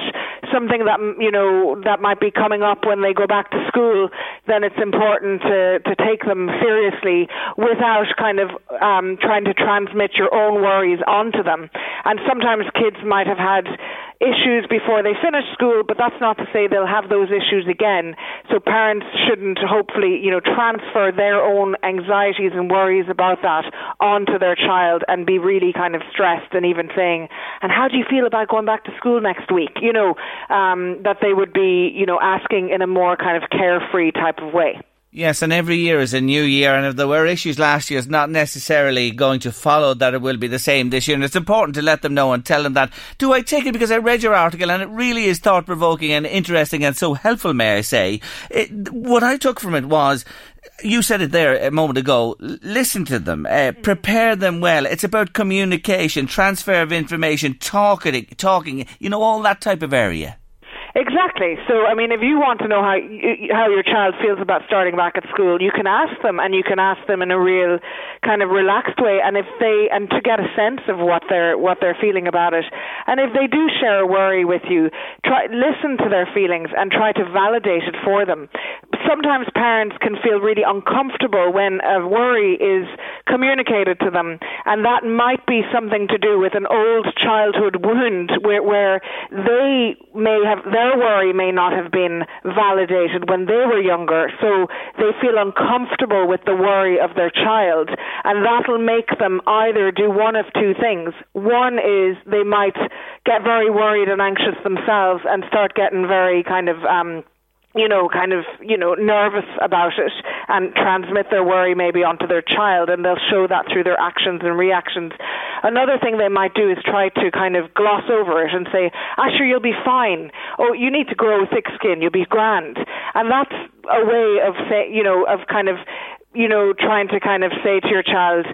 something that mm, you know that might be coming up when they go back to school, then it's important to to take them seriously without kind of um, trying to transmit your own worries onto them. And sometimes kids might have had issues before they finish school, but that's not to say they'll have those issues again. So parents shouldn't hopefully, you know, transfer their own anxieties and worries about that onto their child and be really kind of stressed and even saying, and how do you feel about going back to school next week? You know, um, that they would be, you know, asking in a more kind of carefree type of way. Yes, and every year is a new year, and if there were issues last year, it's not necessarily going to follow that it will be the same this year. And it's important to let them know and tell them that. Do I take it because I read your article and it really is thought provoking and interesting and so helpful, may I say? It, what I took from it was. You said it there a moment ago. Listen to them, uh, prepare them well. It's about communication, transfer of information, talking, talking. You know, all that type of area. Exactly. So, I mean, if you want to know how how your child feels about starting back at school, you can ask them, and you can ask them in a real kind of relaxed way, and if they and to get a sense of what they're what they're feeling about it, and if they do share a worry with you, try listen to their feelings and try to validate it for them. Sometimes parents can feel really uncomfortable when a worry is communicated to them, and that might be something to do with an old childhood wound where, where they may have their worry may not have been validated when they were younger, so they feel uncomfortable with the worry of their child, and that'll make them either do one of two things. One is they might get very worried and anxious themselves and start getting very kind of um you know, kind of, you know, nervous about it and transmit their worry maybe onto their child and they'll show that through their actions and reactions. Another thing they might do is try to kind of gloss over it and say, sure, you'll be fine. Oh, you need to grow thick skin, you'll be grand. And that's a way of say, you know, of kind of you know, trying to kind of say to your child,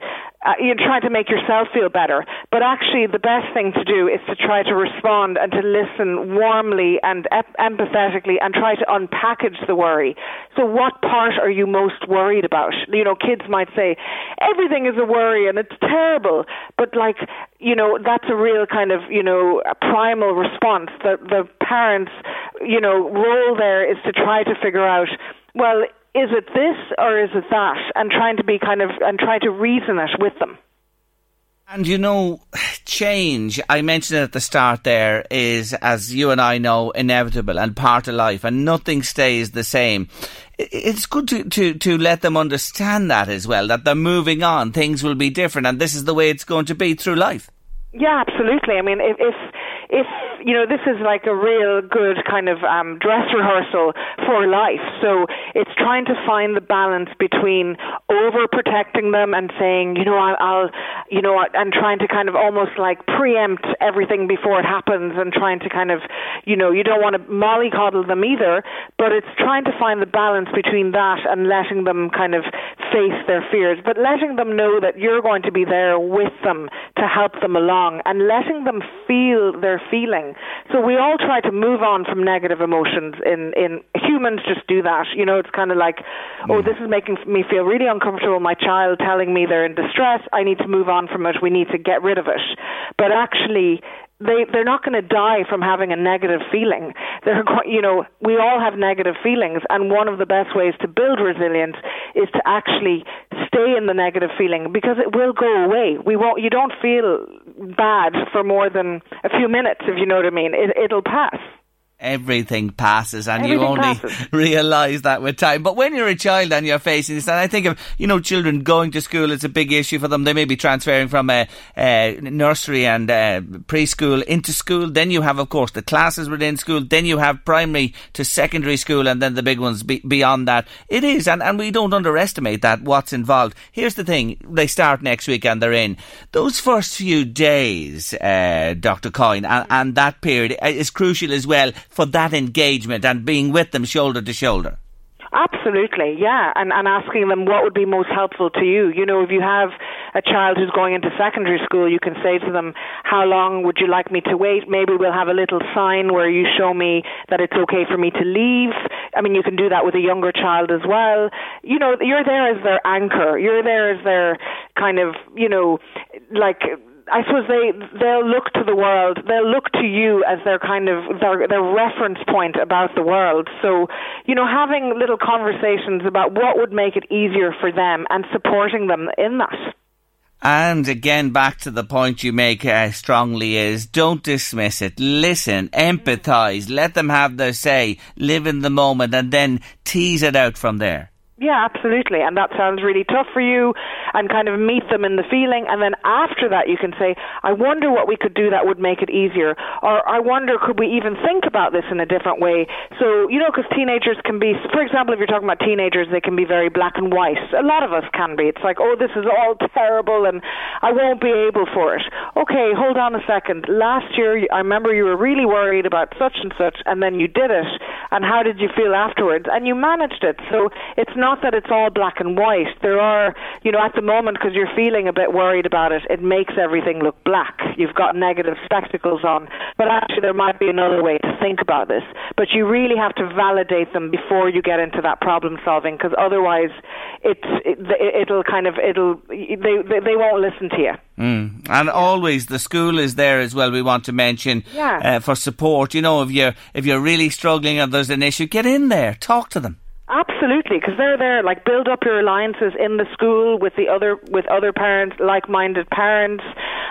uh, you're trying to make yourself feel better. But actually, the best thing to do is to try to respond and to listen warmly and ep- empathetically and try to unpackage the worry. So, what part are you most worried about? You know, kids might say, everything is a worry and it's terrible. But, like, you know, that's a real kind of, you know, primal response. The, the parents, you know, role there is to try to figure out, well, is it this or is it that? And trying to be kind of and try to reason it with them. And you know, change, I mentioned at the start there, is, as you and I know, inevitable and part of life, and nothing stays the same. It's good to, to, to let them understand that as well, that they're moving on, things will be different, and this is the way it's going to be through life. Yeah, absolutely. I mean, if, if if you know this is like a real good kind of um, dress rehearsal for life. So it's trying to find the balance between overprotecting them and saying, you know, I'll, I'll, you know, and trying to kind of almost like preempt everything before it happens, and trying to kind of, you know, you don't want to mollycoddle them either, but it's trying to find the balance between that and letting them kind of face their fears, but letting them know that you're going to be there with them to help them along, and letting them feel their So we all try to move on from negative emotions. In in humans, just do that. You know, it's kind of like, oh, mm. this is making me feel really uncomfortable. My child telling me they're in distress. I need to move on from it. We need to get rid of it. But actually, they they're not going to die from having a negative feeling. They're you know we all have negative feelings, and one of the best ways to build resilience is to actually stay in the negative feeling because it will go away. We won't. You don't feel bad for more than a few minutes, if you know what I mean. It, it'll pass everything passes and everything you only passes. realise that with time. But when you're a child and you're facing this, and I think of, you know, children going to school, it's a big issue for them. They may be transferring from a, a nursery and a preschool into school. Then you have, of course, the classes within school. Then you have primary to secondary school and then the big ones be, beyond that. It is, and, and we don't underestimate that, what's involved. Here's the thing. They start next week and they're in. Those first few days, uh, Dr. Coyne, and, and that period is crucial as well for that engagement and being with them shoulder to shoulder. Absolutely, yeah, and and asking them what would be most helpful to you. You know, if you have a child who's going into secondary school, you can say to them, "How long would you like me to wait?" Maybe we'll have a little sign where you show me that it's okay for me to leave. I mean, you can do that with a younger child as well. You know, you're there as their anchor. You're there as their kind of, you know, like I suppose they they'll look to the world. They'll look to you as their kind of their their reference point about the world. So, you know, having little conversations about what would make it easier for them and supporting them in that. And again, back to the point you make uh, strongly is don't dismiss it. Listen, empathise, let them have their say, live in the moment, and then tease it out from there. Yeah, absolutely. And that sounds really tough for you and kind of meet them in the feeling. And then after that, you can say, I wonder what we could do that would make it easier. Or I wonder, could we even think about this in a different way? So, you know, because teenagers can be, for example, if you're talking about teenagers, they can be very black and white. A lot of us can be. It's like, oh, this is all terrible and I won't be able for it. Okay, hold on a second. Last year, I remember you were really worried about such and such, and then you did it. And how did you feel afterwards? And you managed it. So it's not not that it's all black and white. There are, you know, at the moment, because you're feeling a bit worried about it, it makes everything look black. You've got negative spectacles on. But actually, there might be another way to think about this. But you really have to validate them before you get into that problem solving, because otherwise, it's it, it'll kind of it'll they they, they won't listen to you. Mm. And always the school is there as well. We want to mention Yeah. uh, for support. You know, if you're if you're really struggling and there's an issue, get in there, talk to them. Absolutely, because they're there. Like, build up your alliances in the school with the other with other parents, like-minded parents.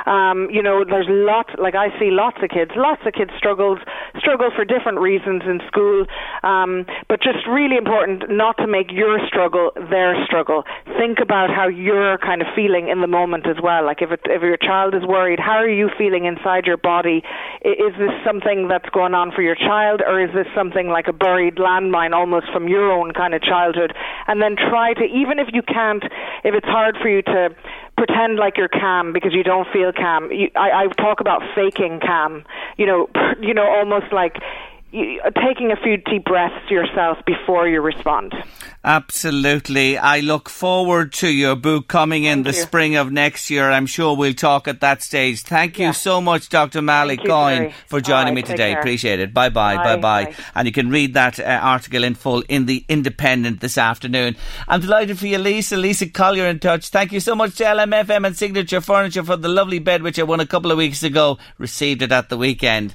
Um, you know, there's lots. Like I see lots of kids. Lots of kids struggles struggle for different reasons in school. Um, but just really important not to make your struggle their struggle. Think about how you're kind of feeling in the moment as well. Like if it, if your child is worried, how are you feeling inside your body? Is this something that's going on for your child, or is this something like a buried landmine almost from your own kind of childhood? And then try to, even if you can't, if it's hard for you to pretend like you're calm because you don't feel calm. You, I, I talk about faking calm. You know, you know, almost like you, taking a few deep breaths yourself before you respond. Absolutely. I look forward to your book coming in the you. spring of next year. I'm sure we'll talk at that stage. Thank you so much, Dr. Malie Thank Coyne, for joining right, me today. care. Appreciate it. Bye bye. Bye Bye, bye. bye. And you can read that uh, article in full in the Independent this afternoon. I'm delighted for you, Lisa. Lisa Collier in touch. Thank you so much to LMFM and Signature Furniture for the lovely bed which I won a couple of weeks ago. Received it at the weekend.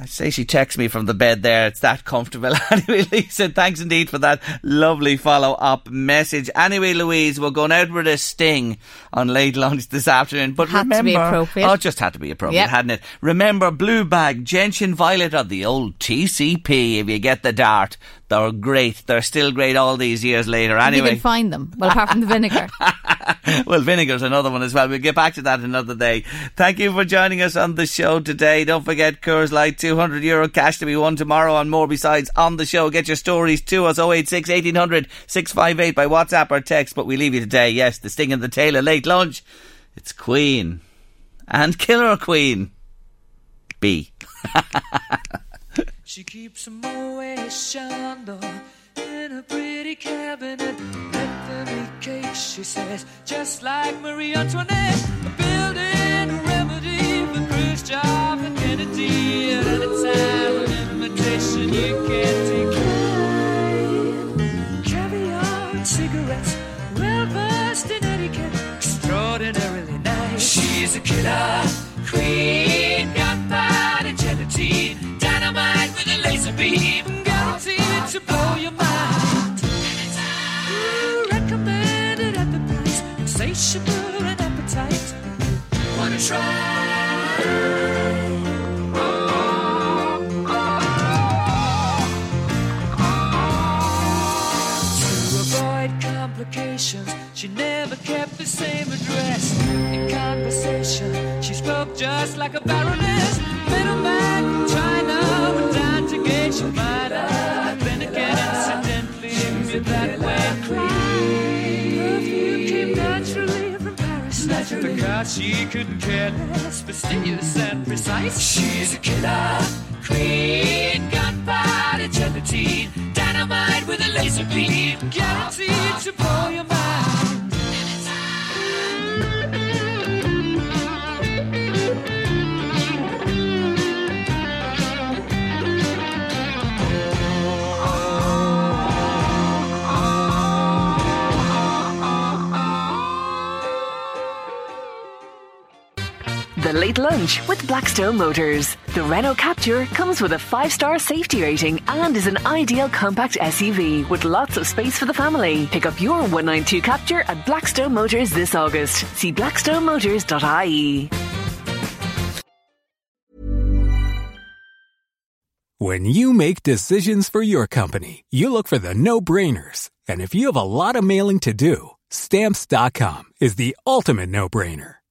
I say she texts me from the bed there. It's that comfortable. anyway, Lisa, thanks indeed for that lovely follow up message. Anyway, Louise, we're going out with a sting on late lunch this afternoon. But Had to remember, be appropriate. oh, it just had to be appropriate, Yep. hadn't it? Remember, blue bag, gentian violet, or the old TCP. If you get the dart, they're great. They're still great all these years later. Anyway, you can find them. Well, apart from the vinegar. well, vinegar's another one as well. We'll get back to that another day. Thank you for joining us on the show today. Don't forget Coors Light, 200 euro cash to be won tomorrow and more besides on the show. Get your stories to us, 086 1800 658 by WhatsApp or text. But we leave you today, yes, the sting in the tail of late lunch. It's Queen. And Killer Queen. B. She keeps a Moet Chandon in a pretty cabinet. Eat cake, she says, just like Marie Antoinette. A Building a remedy for Khrushchev and Kennedy at any time. An invitation you can't decline. Caviar and cigarettes, well versed in etiquette, extraordinarily nice. She's a killer queen, to blow your mind. Recommended at the price, insatiable appetite. Wanna complications, she never kept the same address. In conversation, she spoke just like a Naturally. Because she couldn't care less, fastidious and precise. She's a killer queen, gunpowder gelatine, dynamite with a laser beam, guaranteed to blow your mind. The Late Lunch with Blackstone Motors. The Renault Captur comes with a five star safety rating and is an ideal compact SUV with lots of space for the family. Pick up your 192 Captur at Blackstone Motors this August. See blackstonemotors.ie. When you make decisions for your company, you look for the no brainers. And if you have a lot of mailing to do, stamps.com is the ultimate no brainer.